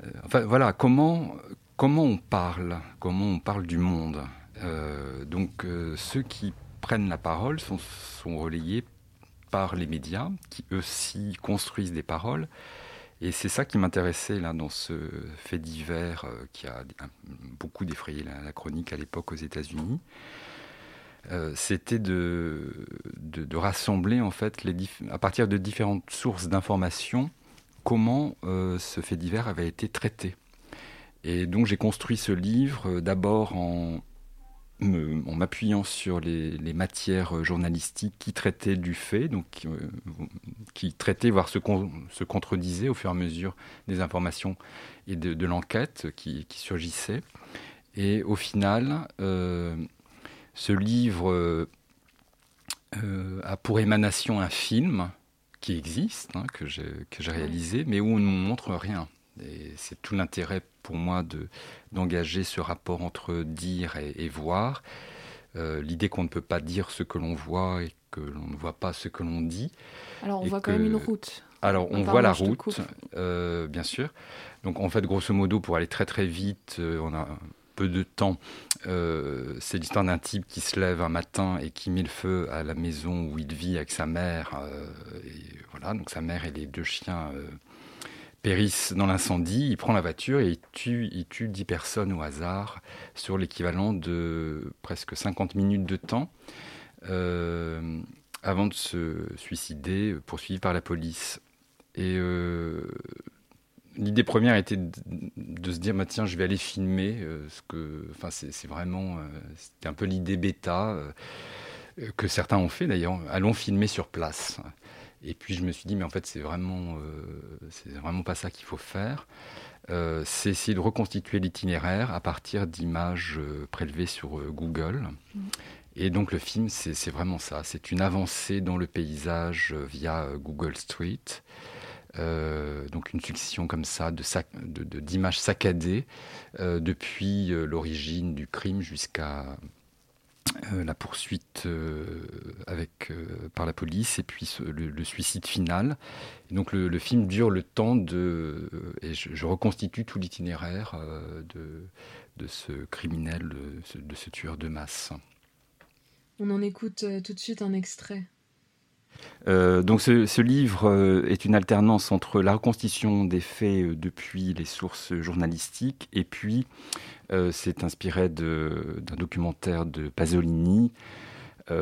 euh, enfin voilà, comment, comment on parle, comment on parle du monde. donc ceux qui prennent la parole sont, sont relayés par les médias, qui eux aussi construisent des paroles. Et c'est ça qui m'intéressait là dans ce fait divers euh, qui a beaucoup défrayé la, chronique à l'époque aux États-Unis. Euh, c'était de, rassembler en fait les à partir de différentes sources d'informations comment euh, ce fait divers avait été traité. Et donc j'ai construit ce livre d'abord en en m'appuyant sur les, matières journalistiques qui traitaient du fait, donc qui, euh, traitaient, voire se, se, contredisaient au fur et à mesure des informations et de, l'enquête qui, surgissait. Et au final, euh, ce livre euh, a pour émanation un film qui existe, hein, que j'ai réalisé, mais où on ne montre rien. Et c'est tout l'intérêt pour moi de, d'engager ce rapport entre dire et, voir. l'idée qu'on ne peut pas dire ce que l'on voit et que l'on ne voit pas ce que l'on dit. Alors on voit quand même une route. Alors on voit la route, bien sûr. Donc en fait, grosso modo, pour aller très très vite, on a peu de temps. Euh, c'est l'histoire d'un type qui se lève un matin et qui met le feu à la maison où il vit avec sa mère. Euh, et voilà, donc sa mère et les deux chiens euh, périssent dans l'incendie. Il prend la voiture et il tue, il tue 10 personnes au hasard sur l'équivalent de presque 50 minutes de temps avant de se suicider, poursuivi par la police. Et l'idée première était de, se dire, bah, tiens, je vais aller filmer. Euh, c'est vraiment, euh, c'était un peu l'idée bêta euh, que certains ont fait d'ailleurs. Allons filmer sur place. Et puis je me suis dit, mais en fait, c'est vraiment, c'est vraiment pas ça qu'il faut faire. c'est essayer de reconstituer l'itinéraire à partir d'images prélevées sur Google. Mmh. Et donc le film, c'est vraiment ça. C'est une avancée dans le paysage via Google Street. Euh, donc une succession comme ça de d'images saccadées euh, depuis euh, l'origine du crime jusqu'à la poursuite avec, par la police et puis le, suicide final. donc le, film dure le temps de... et je, reconstitue tout l'itinéraire de, de, ce criminel, de ce tueur de masse. On en écoute tout de suite un extrait. Euh, donc ce, livre euh, est une alternance entre la reconstitution des faits euh, depuis les sources journalistiques et puis c'est inspiré d'un documentaire de Pasolini. Il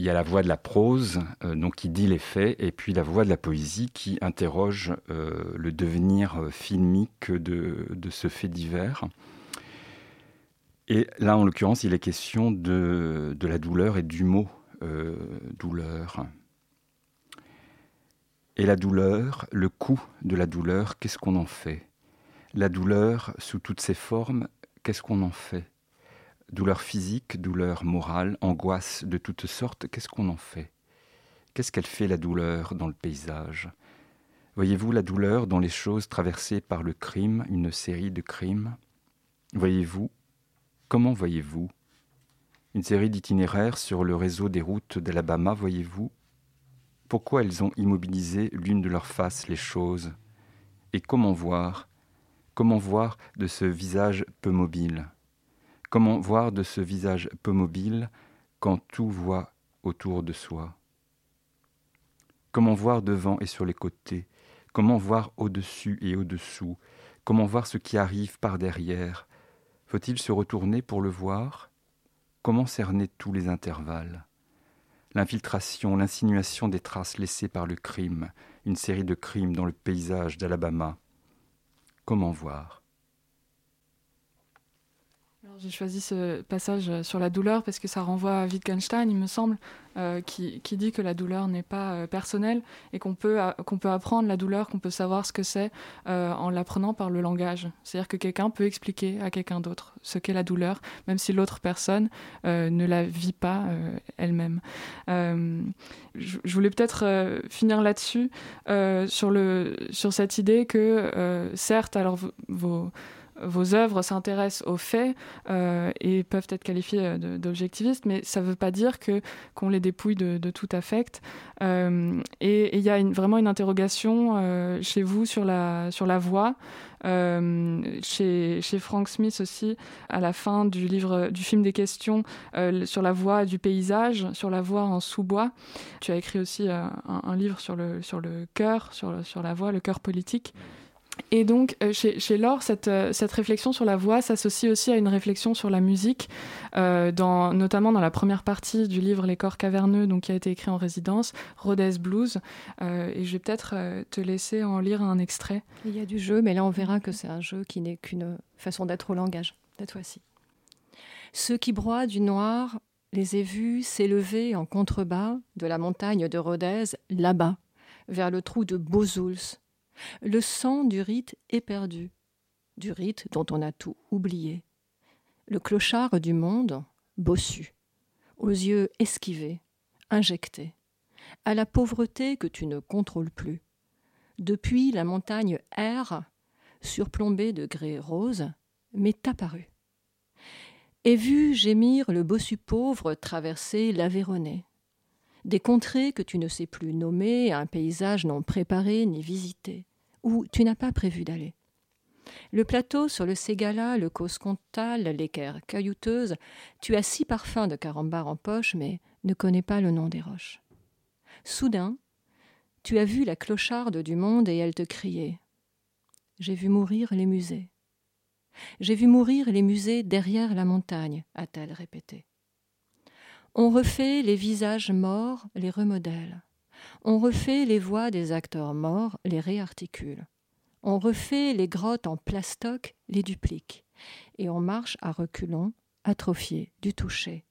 y a la voix de la prose, donc qui dit les faits, et puis la voix de la poésie qui interroge le devenir filmique de, ce fait divers. Et là, en l'occurrence, il est question de la douleur et du mot douleur. Et la douleur, le coup de la douleur, qu'est-ce qu'on en fait? La douleur, sous toutes ses formes, qu'est-ce qu'on en fait? Douleur physique, douleur morale, angoisse de toutes sortes, qu'est-ce qu'on en fait? Qu'est-ce qu'elle fait la douleur dans le paysage? Voyez-vous la douleur dans les choses traversées par le crime, une série de crimes? Voyez-vous? Comment voyez-vous? Une série d'itinéraires sur le réseau des routes d'Alabama, voyez-vous? Pourquoi elles ont immobilisé l'une de leurs faces les choses? Et comment voir Comment voir de ce visage peu mobile? Comment voir de ce visage peu mobile quand tout voit autour de soi? Comment voir devant et sur les côtés? Comment voir au-dessus et au-dessous? Comment voir ce qui arrive par derrière? Faut-il se retourner pour le voir? Comment cerner tous les intervalles? L'infiltration, l'insinuation des traces laissées par le crime, une série de crimes dans le paysage d'Alabama. Comment voir? J'ai choisi ce passage sur la douleur parce que ça renvoie à Wittgenstein, il me semble, euh, qui, dit que la douleur n'est pas euh, personnelle et qu'on peut, qu'on peut apprendre la douleur, qu'on peut savoir ce que c'est euh, en l'apprenant par le langage. C'est-à-dire que quelqu'un peut expliquer à quelqu'un d'autre ce qu'est la douleur, même si l'autre personne ne la vit pas elle-même. Je, voulais peut-être finir là-dessus, sur, sur cette idée que, certes, alors vos vos œuvres s'intéressent aux faits euh, et peuvent être qualifiées euh, d'objectivistes, mais ça ne veut pas dire qu'on les dépouille de, tout affect. Euh, et il y a vraiment une interrogation chez vous sur la, sur voix. chez, Frank Smith aussi, à la fin du livre, du film des questions, sur la voix du paysage, sur la voix en sous-bois. Tu as écrit aussi un, livre sur le, cœur, sur, sur la voix, le cœur politique. Et donc, euh, chez, Laure, cette, euh, cette, réflexion sur la voix s'associe aussi à une réflexion sur la musique, euh, notamment dans la première partie du livre Les corps caverneux, donc, qui a été écrit en résidence, Rhodes Blues. et je vais peut-être te laisser en lire un extrait. Il y a du jeu, mais là, on verra que c'est un jeu qui n'est qu'une façon d'être au langage, cette fois-ci. Ceux qui broient du noir les ai vus s'élever en contrebas de la montagne de Rhodes, là-bas, vers le trou de Bozouls, le sang du rite est perdu, du rite dont on a tout oublié. Le clochard du monde, bossu, aux yeux esquivés, injectés, à la pauvreté que tu ne contrôles plus. Depuis la montagne R, surplombée de grès rose, m'est apparu. et vu gémir le bossu pauvre traverser l'Aveyronais. Des contrées que tu ne sais plus nommer, un paysage non préparé ni visité, où tu n'as pas prévu d'aller. Le plateau sur le Ségala, le Coscontal, l'équerre caillouteuse, tu as six parfums de carambar en poche, mais ne connais pas le nom des roches. Soudain, tu as vu la clocharde du monde et elle te criait. J'ai vu mourir les musées. J'ai vu mourir les musées derrière la montagne, a-t-elle répété. On refait les visages morts, les remodèle. On refait les voix des acteurs morts, les réarticule. On refait les grottes en plastoc, les duplique. Et on marche à reculons, atrophié du toucher.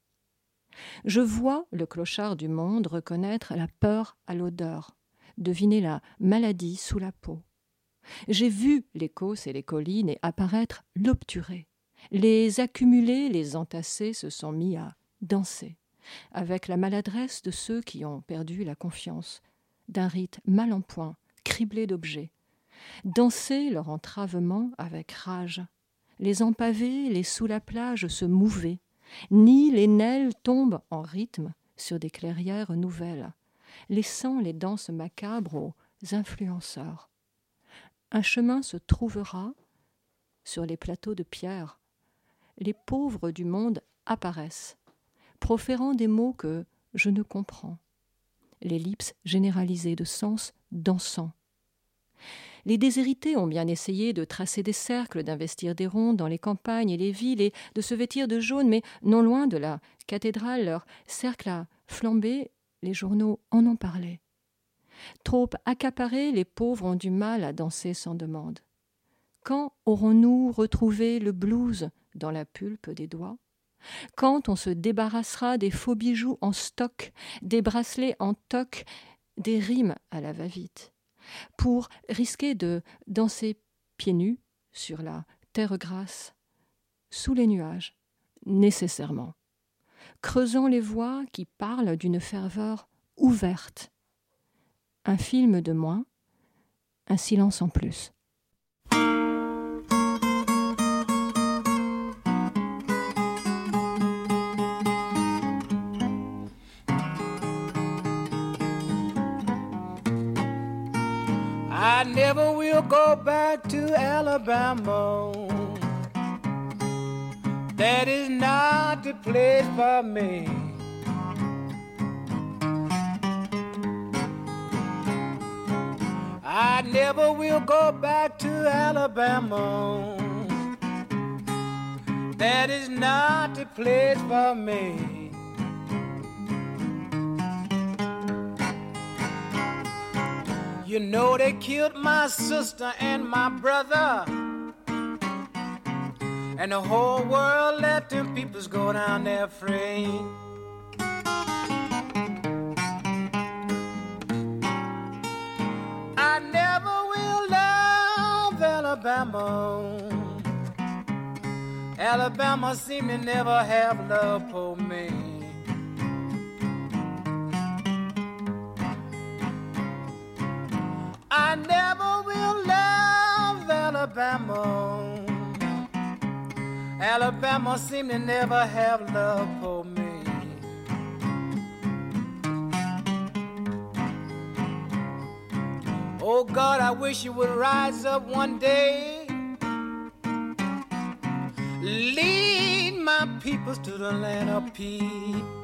Je vois le clochard du monde reconnaître la peur à l'odeur, deviner la maladie sous la peau. J'ai vu les côtes et les collines et apparaître l'obturé. Les accumulés, les entassés se sont mis à danser, avec la maladresse de ceux qui ont perdu la confiance, d'un rite mal en point, criblé d'objets. Danser leur entravement avec rage. Les empavés, les sous la plage se mouvaient. Ni les neiles tombent en rythme sur des clairières nouvelles, laissant les danses macabres aux influenceurs un chemin se trouvera sur les plateaux de pierre. Les pauvres du monde apparaissent, proférant des mots que je ne comprends. L'ellipse généralisée de sens dansant. Les déshérités ont bien essayé de tracer des cercles, d'investir des rondes dans les campagnes et les villes et de se vêtir de jaune, mais non loin de la cathédrale, leur cercle a flambé, les journaux en ont parlé. Trop accaparés, les pauvres ont du mal à danser sans demande. Quand aurons-nous retrouvé le blues dans la pulpe des doigts? Quand on se débarrassera des faux bijoux en stock, des bracelets en toc, des rimes à la va-vite, pour risquer de danser pieds nus sur la terre grasse, sous les nuages, nécessairement, creusant les voix qui parlent d'une ferveur ouverte. Un film de moins, un silence en plus. I never will go back to Alabama. That is not the place for me. I never will go back to Alabama. That is not the place for me. You know they killed my sister and my brother. And the whole world let them peoples go down there free. I never will love Alabama. Alabama seem to never have love for me. I never will love Alabama. Alabama seem to never have love for me. Oh God, I wish you would rise up one day. Lead my peoples to the land of peace.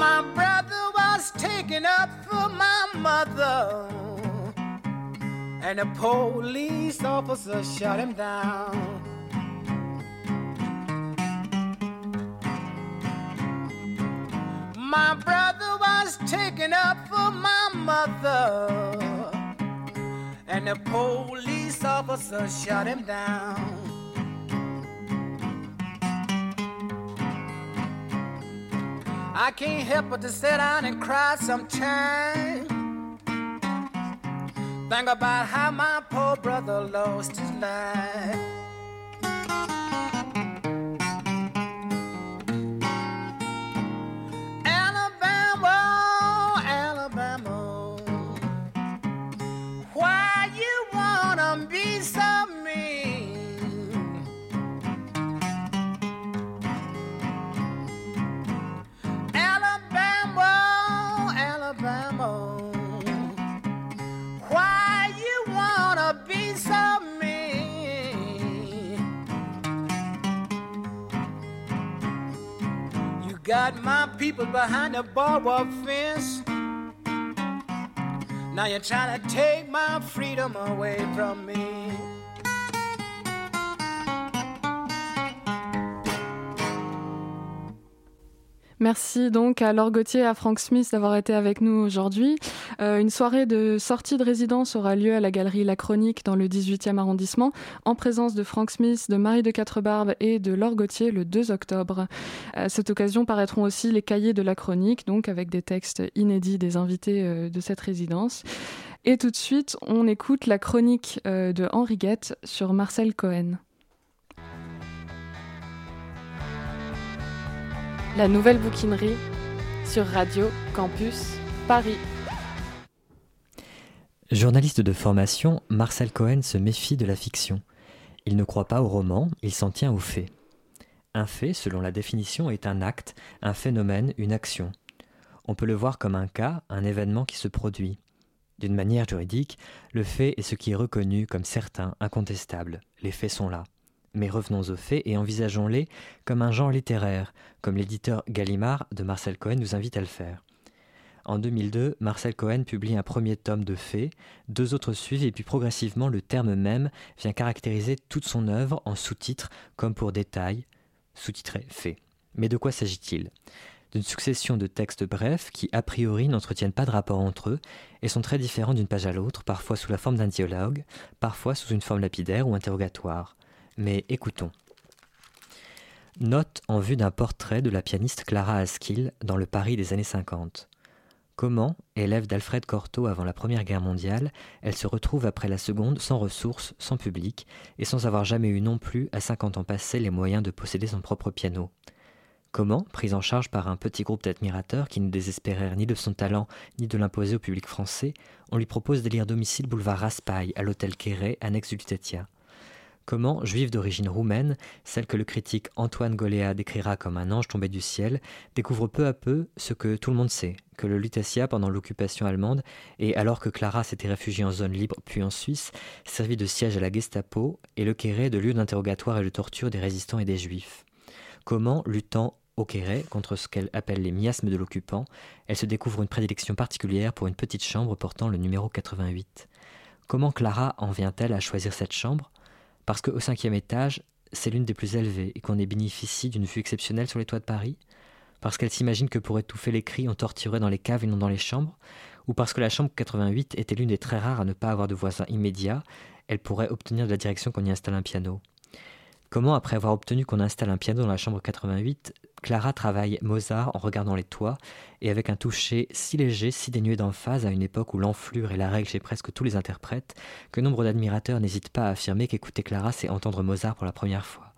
My brother was taken up for my mother, and the police officer shot him down. My brother was taken up for my mother, and the police officer shot him down. I can't help but to sit down and cry sometimes. Think about how my poor brother lost his life. People behind the barbed fence. Now you're trying to take my freedom away from me. Merci donc à Laure Gauthier et à Frank Smith d'avoir été avec nous aujourd'hui. Euh, une soirée de sortie de résidence aura lieu à la galerie La Chronique dans le 18e arrondissement, en présence de Frank Smith, de Marie de Quatrebarbe et de Laure Gauthier le 2 octobre. À cette occasion paraîtront aussi les cahiers de La Chronique, donc avec des textes inédits des invités euh, de cette résidence. Et tout de suite, on écoute la chronique euh, de Henri Guette sur Marcel Cohen. La nouvelle bouquinerie sur Radio Campus Paris. Journaliste de formation, Marcel Cohen se méfie de la fiction. Il ne croit pas au roman, il s'en tient aux faits. Un fait, selon la définition, est un acte, un phénomène, une action. On peut le voir comme un cas, un événement qui se produit. D'une manière juridique, le fait est ce qui est reconnu comme certain, incontestable. Les faits sont là. Mais revenons aux faits et envisageons-les comme un genre littéraire, comme l'éditeur Gallimard de Marcel Cohen nous invite à le faire. En 2002, Marcel Cohen publie un premier tome de faits, deux autres suivent et puis progressivement le terme même vient caractériser toute son œuvre en sous-titres comme pour détail, sous-titré faits. Mais de quoi s'agit-il? D'une succession de textes brefs qui a priori n'entretiennent pas de rapport entre eux et sont très différents d'une page à l'autre, parfois sous la forme d'un dialogue, parfois sous une forme lapidaire ou interrogatoire. Mais écoutons. Note en vue d'un portrait de la pianiste Clara Askill dans le Paris des années 50. Comment, élève d'Alfred Cortot avant la Première Guerre mondiale, elle se retrouve après la Seconde sans ressources, sans public, et sans avoir jamais eu non plus, à 50 ans passés, les moyens de posséder son propre piano? Comment, prise en charge par un petit groupe d'admirateurs qui ne désespérèrent ni de son talent ni de l'imposer au public français, on lui propose d'élire domicile boulevard Raspail à l'hôtel Quéret, annexe du Lutetia Comment, juive d'origine roumaine, celle que le critique Antoine Goléa décrira comme un ange tombé du ciel, découvre peu à peu ce que tout le monde sait, que le Lutetia, pendant l'occupation allemande, et alors que Clara s'était réfugiée en zone libre puis en Suisse, servit de siège à la Gestapo et le Quéret de lieu d'interrogatoire et de torture des résistants et des juifs. Comment, luttant au Quéret contre ce qu'elle appelle les miasmes de l'occupant, elle se découvre une prédilection particulière pour une petite chambre portant le numéro 88. Comment Clara en vient-elle à choisir cette chambre? Parce qu'au cinquième étage, c'est l'une des plus élevées et qu'on y bénéficie d'une vue exceptionnelle sur les toits de Paris. Parce qu'elle s'imagine que pour étouffer les cris, on torturait dans les caves et non dans les chambres. Ou parce que la chambre 88 était l'une des très rares à ne pas avoir de voisins immédiats, elle pourrait obtenir de la direction qu'on y installe un piano. Comment, après avoir obtenu qu'on installe un piano dans la chambre 88, Clara travaille Mozart en regardant les toits et avec un toucher si léger, si dénué d'emphase à une époque où l'enflure est la règle chez presque tous les interprètes, que nombre d'admirateurs n'hésitent pas à affirmer qu'écouter Clara c'est entendre Mozart pour la première fois.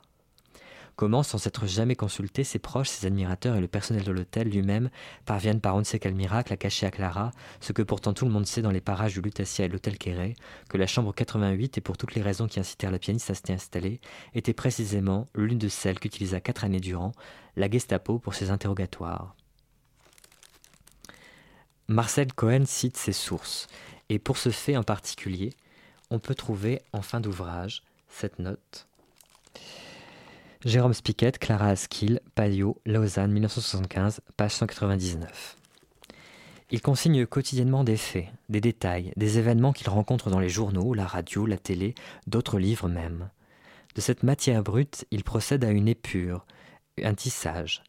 Comment, sans s'être jamais consulté, ses proches, ses admirateurs et le personnel de l'hôtel lui-même parviennent par on ne sait quel miracle à cacher à Clara ce que pourtant tout le monde sait dans les parages du Lutetia et l'hôtel Quéret, que la chambre 88, et pour toutes les raisons qui incitèrent la pianiste à s'y installer, était précisément l'une de celles qu'utilisa quatre années durant la Gestapo pour ses interrogatoires. Marcel Cohen cite ses sources, et pour ce fait en particulier, on peut trouver en fin d'ouvrage cette note. Jérôme Spiquet, Clara Askill, Payot, Lausanne, 1975, page 199. Il consigne quotidiennement des faits, des détails, des événements qu'il rencontre dans les journaux, la radio, la télé, d'autres livres même. De cette matière brute, il procède à une épure, un tissage.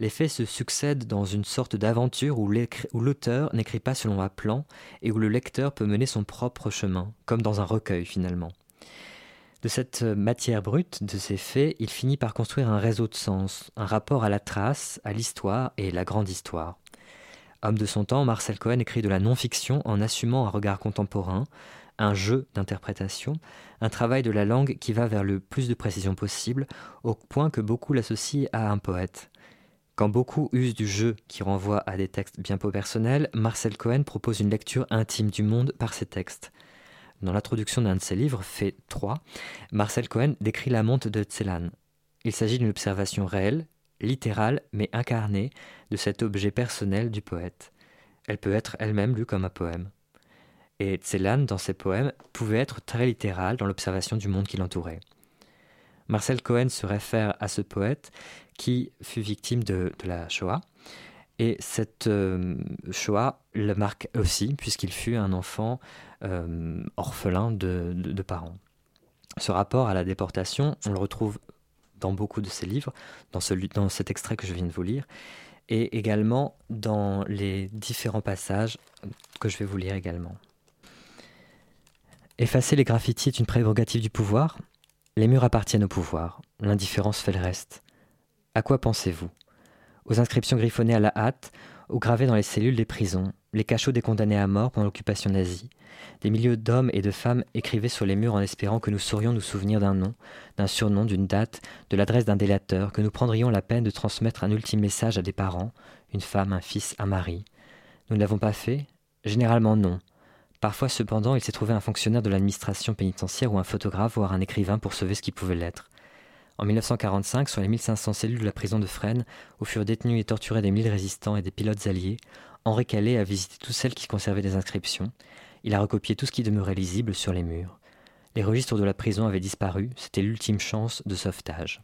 Les faits se succèdent dans une sorte d'aventure où l'auteur n'écrit pas selon un plan et où le lecteur peut mener son propre chemin, comme dans un recueil finalement. De cette matière brute, de ces faits, il finit par construire un réseau de sens, un rapport à la trace, à l'histoire et la grande histoire. Homme de son temps, Marcel Cohen écrit de la non-fiction en assumant un regard contemporain, un jeu d'interprétation, un travail de la langue qui va vers le plus de précision possible, au point que beaucoup l'associent à un poète. Quand beaucoup usent du jeu qui renvoie à des textes bien peu personnels, Marcel Cohen propose une lecture intime du monde par ses textes. Dans l'introduction d'un de ses livres, fait 3, Marcel Cohen décrit la monte de Tselan. Il s'agit d'une observation réelle, littérale, mais incarnée de cet objet personnel du poète. Elle peut être elle-même lue comme un poème. Et Tselan, dans ses poèmes, pouvait être très littérale dans l'observation du monde qui l'entourait. Marcel Cohen se réfère à ce poète qui fut victime de, la Shoah. Et cette euh, Shoah le marque aussi, puisqu'il fut un enfant euh, orphelin de, parents. Ce rapport à la déportation, on le retrouve dans beaucoup de ses livres, dans, dans cet extrait que je viens de vous lire, et également dans les différents passages que je vais vous lire également. Effacer les graffitis est une prérogative du pouvoir. Les murs appartiennent au pouvoir. L'indifférence fait le reste. À quoi pensez-vous? Aux inscriptions griffonnées à la hâte, ou gravées dans les cellules des prisons, les cachots des condamnés à mort pendant l'occupation nazie. Des milliers d'hommes et de femmes écrivaient sur les murs en espérant que nous saurions nous souvenir d'un nom, d'un surnom, d'une date, de l'adresse d'un délateur, que nous prendrions la peine de transmettre un ultime message à des parents, une femme, un fils, un mari. Nous ne l'avons pas fait? Généralement non. Parfois, cependant, il s'est trouvé un fonctionnaire de l'administration pénitentiaire ou un photographe, voire un écrivain pour sauver ce qui pouvait l'être. En 1945, sur les 1500 cellules de la prison de Fresnes, où furent détenus et torturés des mille résistants et des pilotes alliés, Henri Calais a visité toutes celles qui conservaient des inscriptions. Il a recopié tout ce qui demeurait lisible sur les murs. Les registres de la prison avaient disparu, c'était l'ultime chance de sauvetage.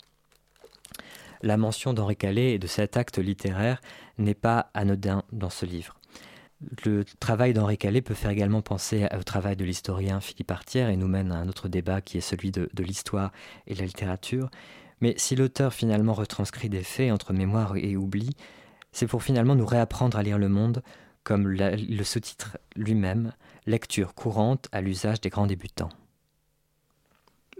La mention d'Henri Calais et de cet acte littéraire n'est pas anodin dans ce livre. Le travail d'Henri Calais peut faire également penser au travail de l'historien Philippe Artière et nous mène à un autre débat qui est celui de, l'histoire et de la littérature. Mais si l'auteur finalement retranscrit des faits entre mémoire et oubli, c'est pour finalement nous réapprendre à lire le monde comme le sous-titre lui-même, lecture courante à l'usage des grands débutants.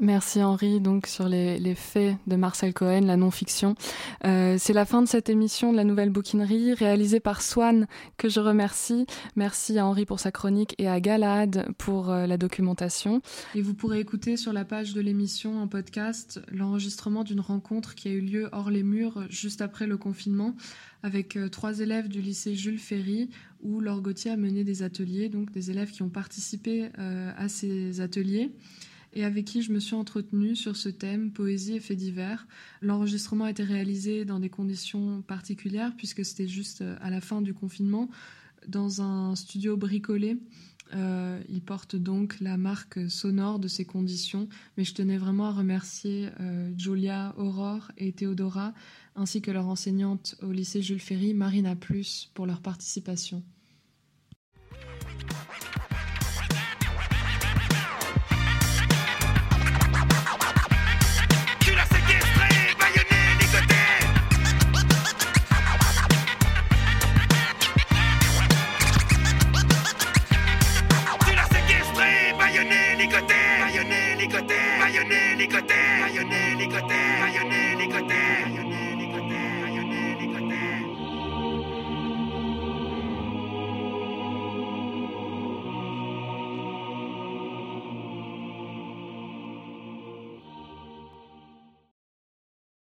Merci Henri, donc sur les, faits de Marcel Cohen, la non-fiction. Euh, c'est la fin de cette émission de la Nouvelle Bouquinerie, réalisée par Swan, que je remercie. Merci à Henri pour sa chronique et à Galad pour euh, la documentation. Et vous pourrez écouter sur la page de l'émission en podcast l'enregistrement d'une rencontre qui a eu lieu hors les murs juste après le confinement avec euh, trois élèves du lycée Jules Ferry où Laure Gauthier a mené des ateliers, donc des élèves qui ont participé à ces ateliers et avec qui je me suis entretenue sur ce thème, poésie et faits divers. L'enregistrement a été réalisé dans des conditions particulières puisque c'était juste euh, à la fin du confinement dans un studio bricolé. Euh, il porte donc la marque sonore de ces conditions, mais je tenais vraiment à remercier euh, Julia, Aurore et Théodora, ainsi que leur enseignante au lycée Jules Ferry, Marina Plus, pour leur participation. Ligoté, ligoté, ligoté.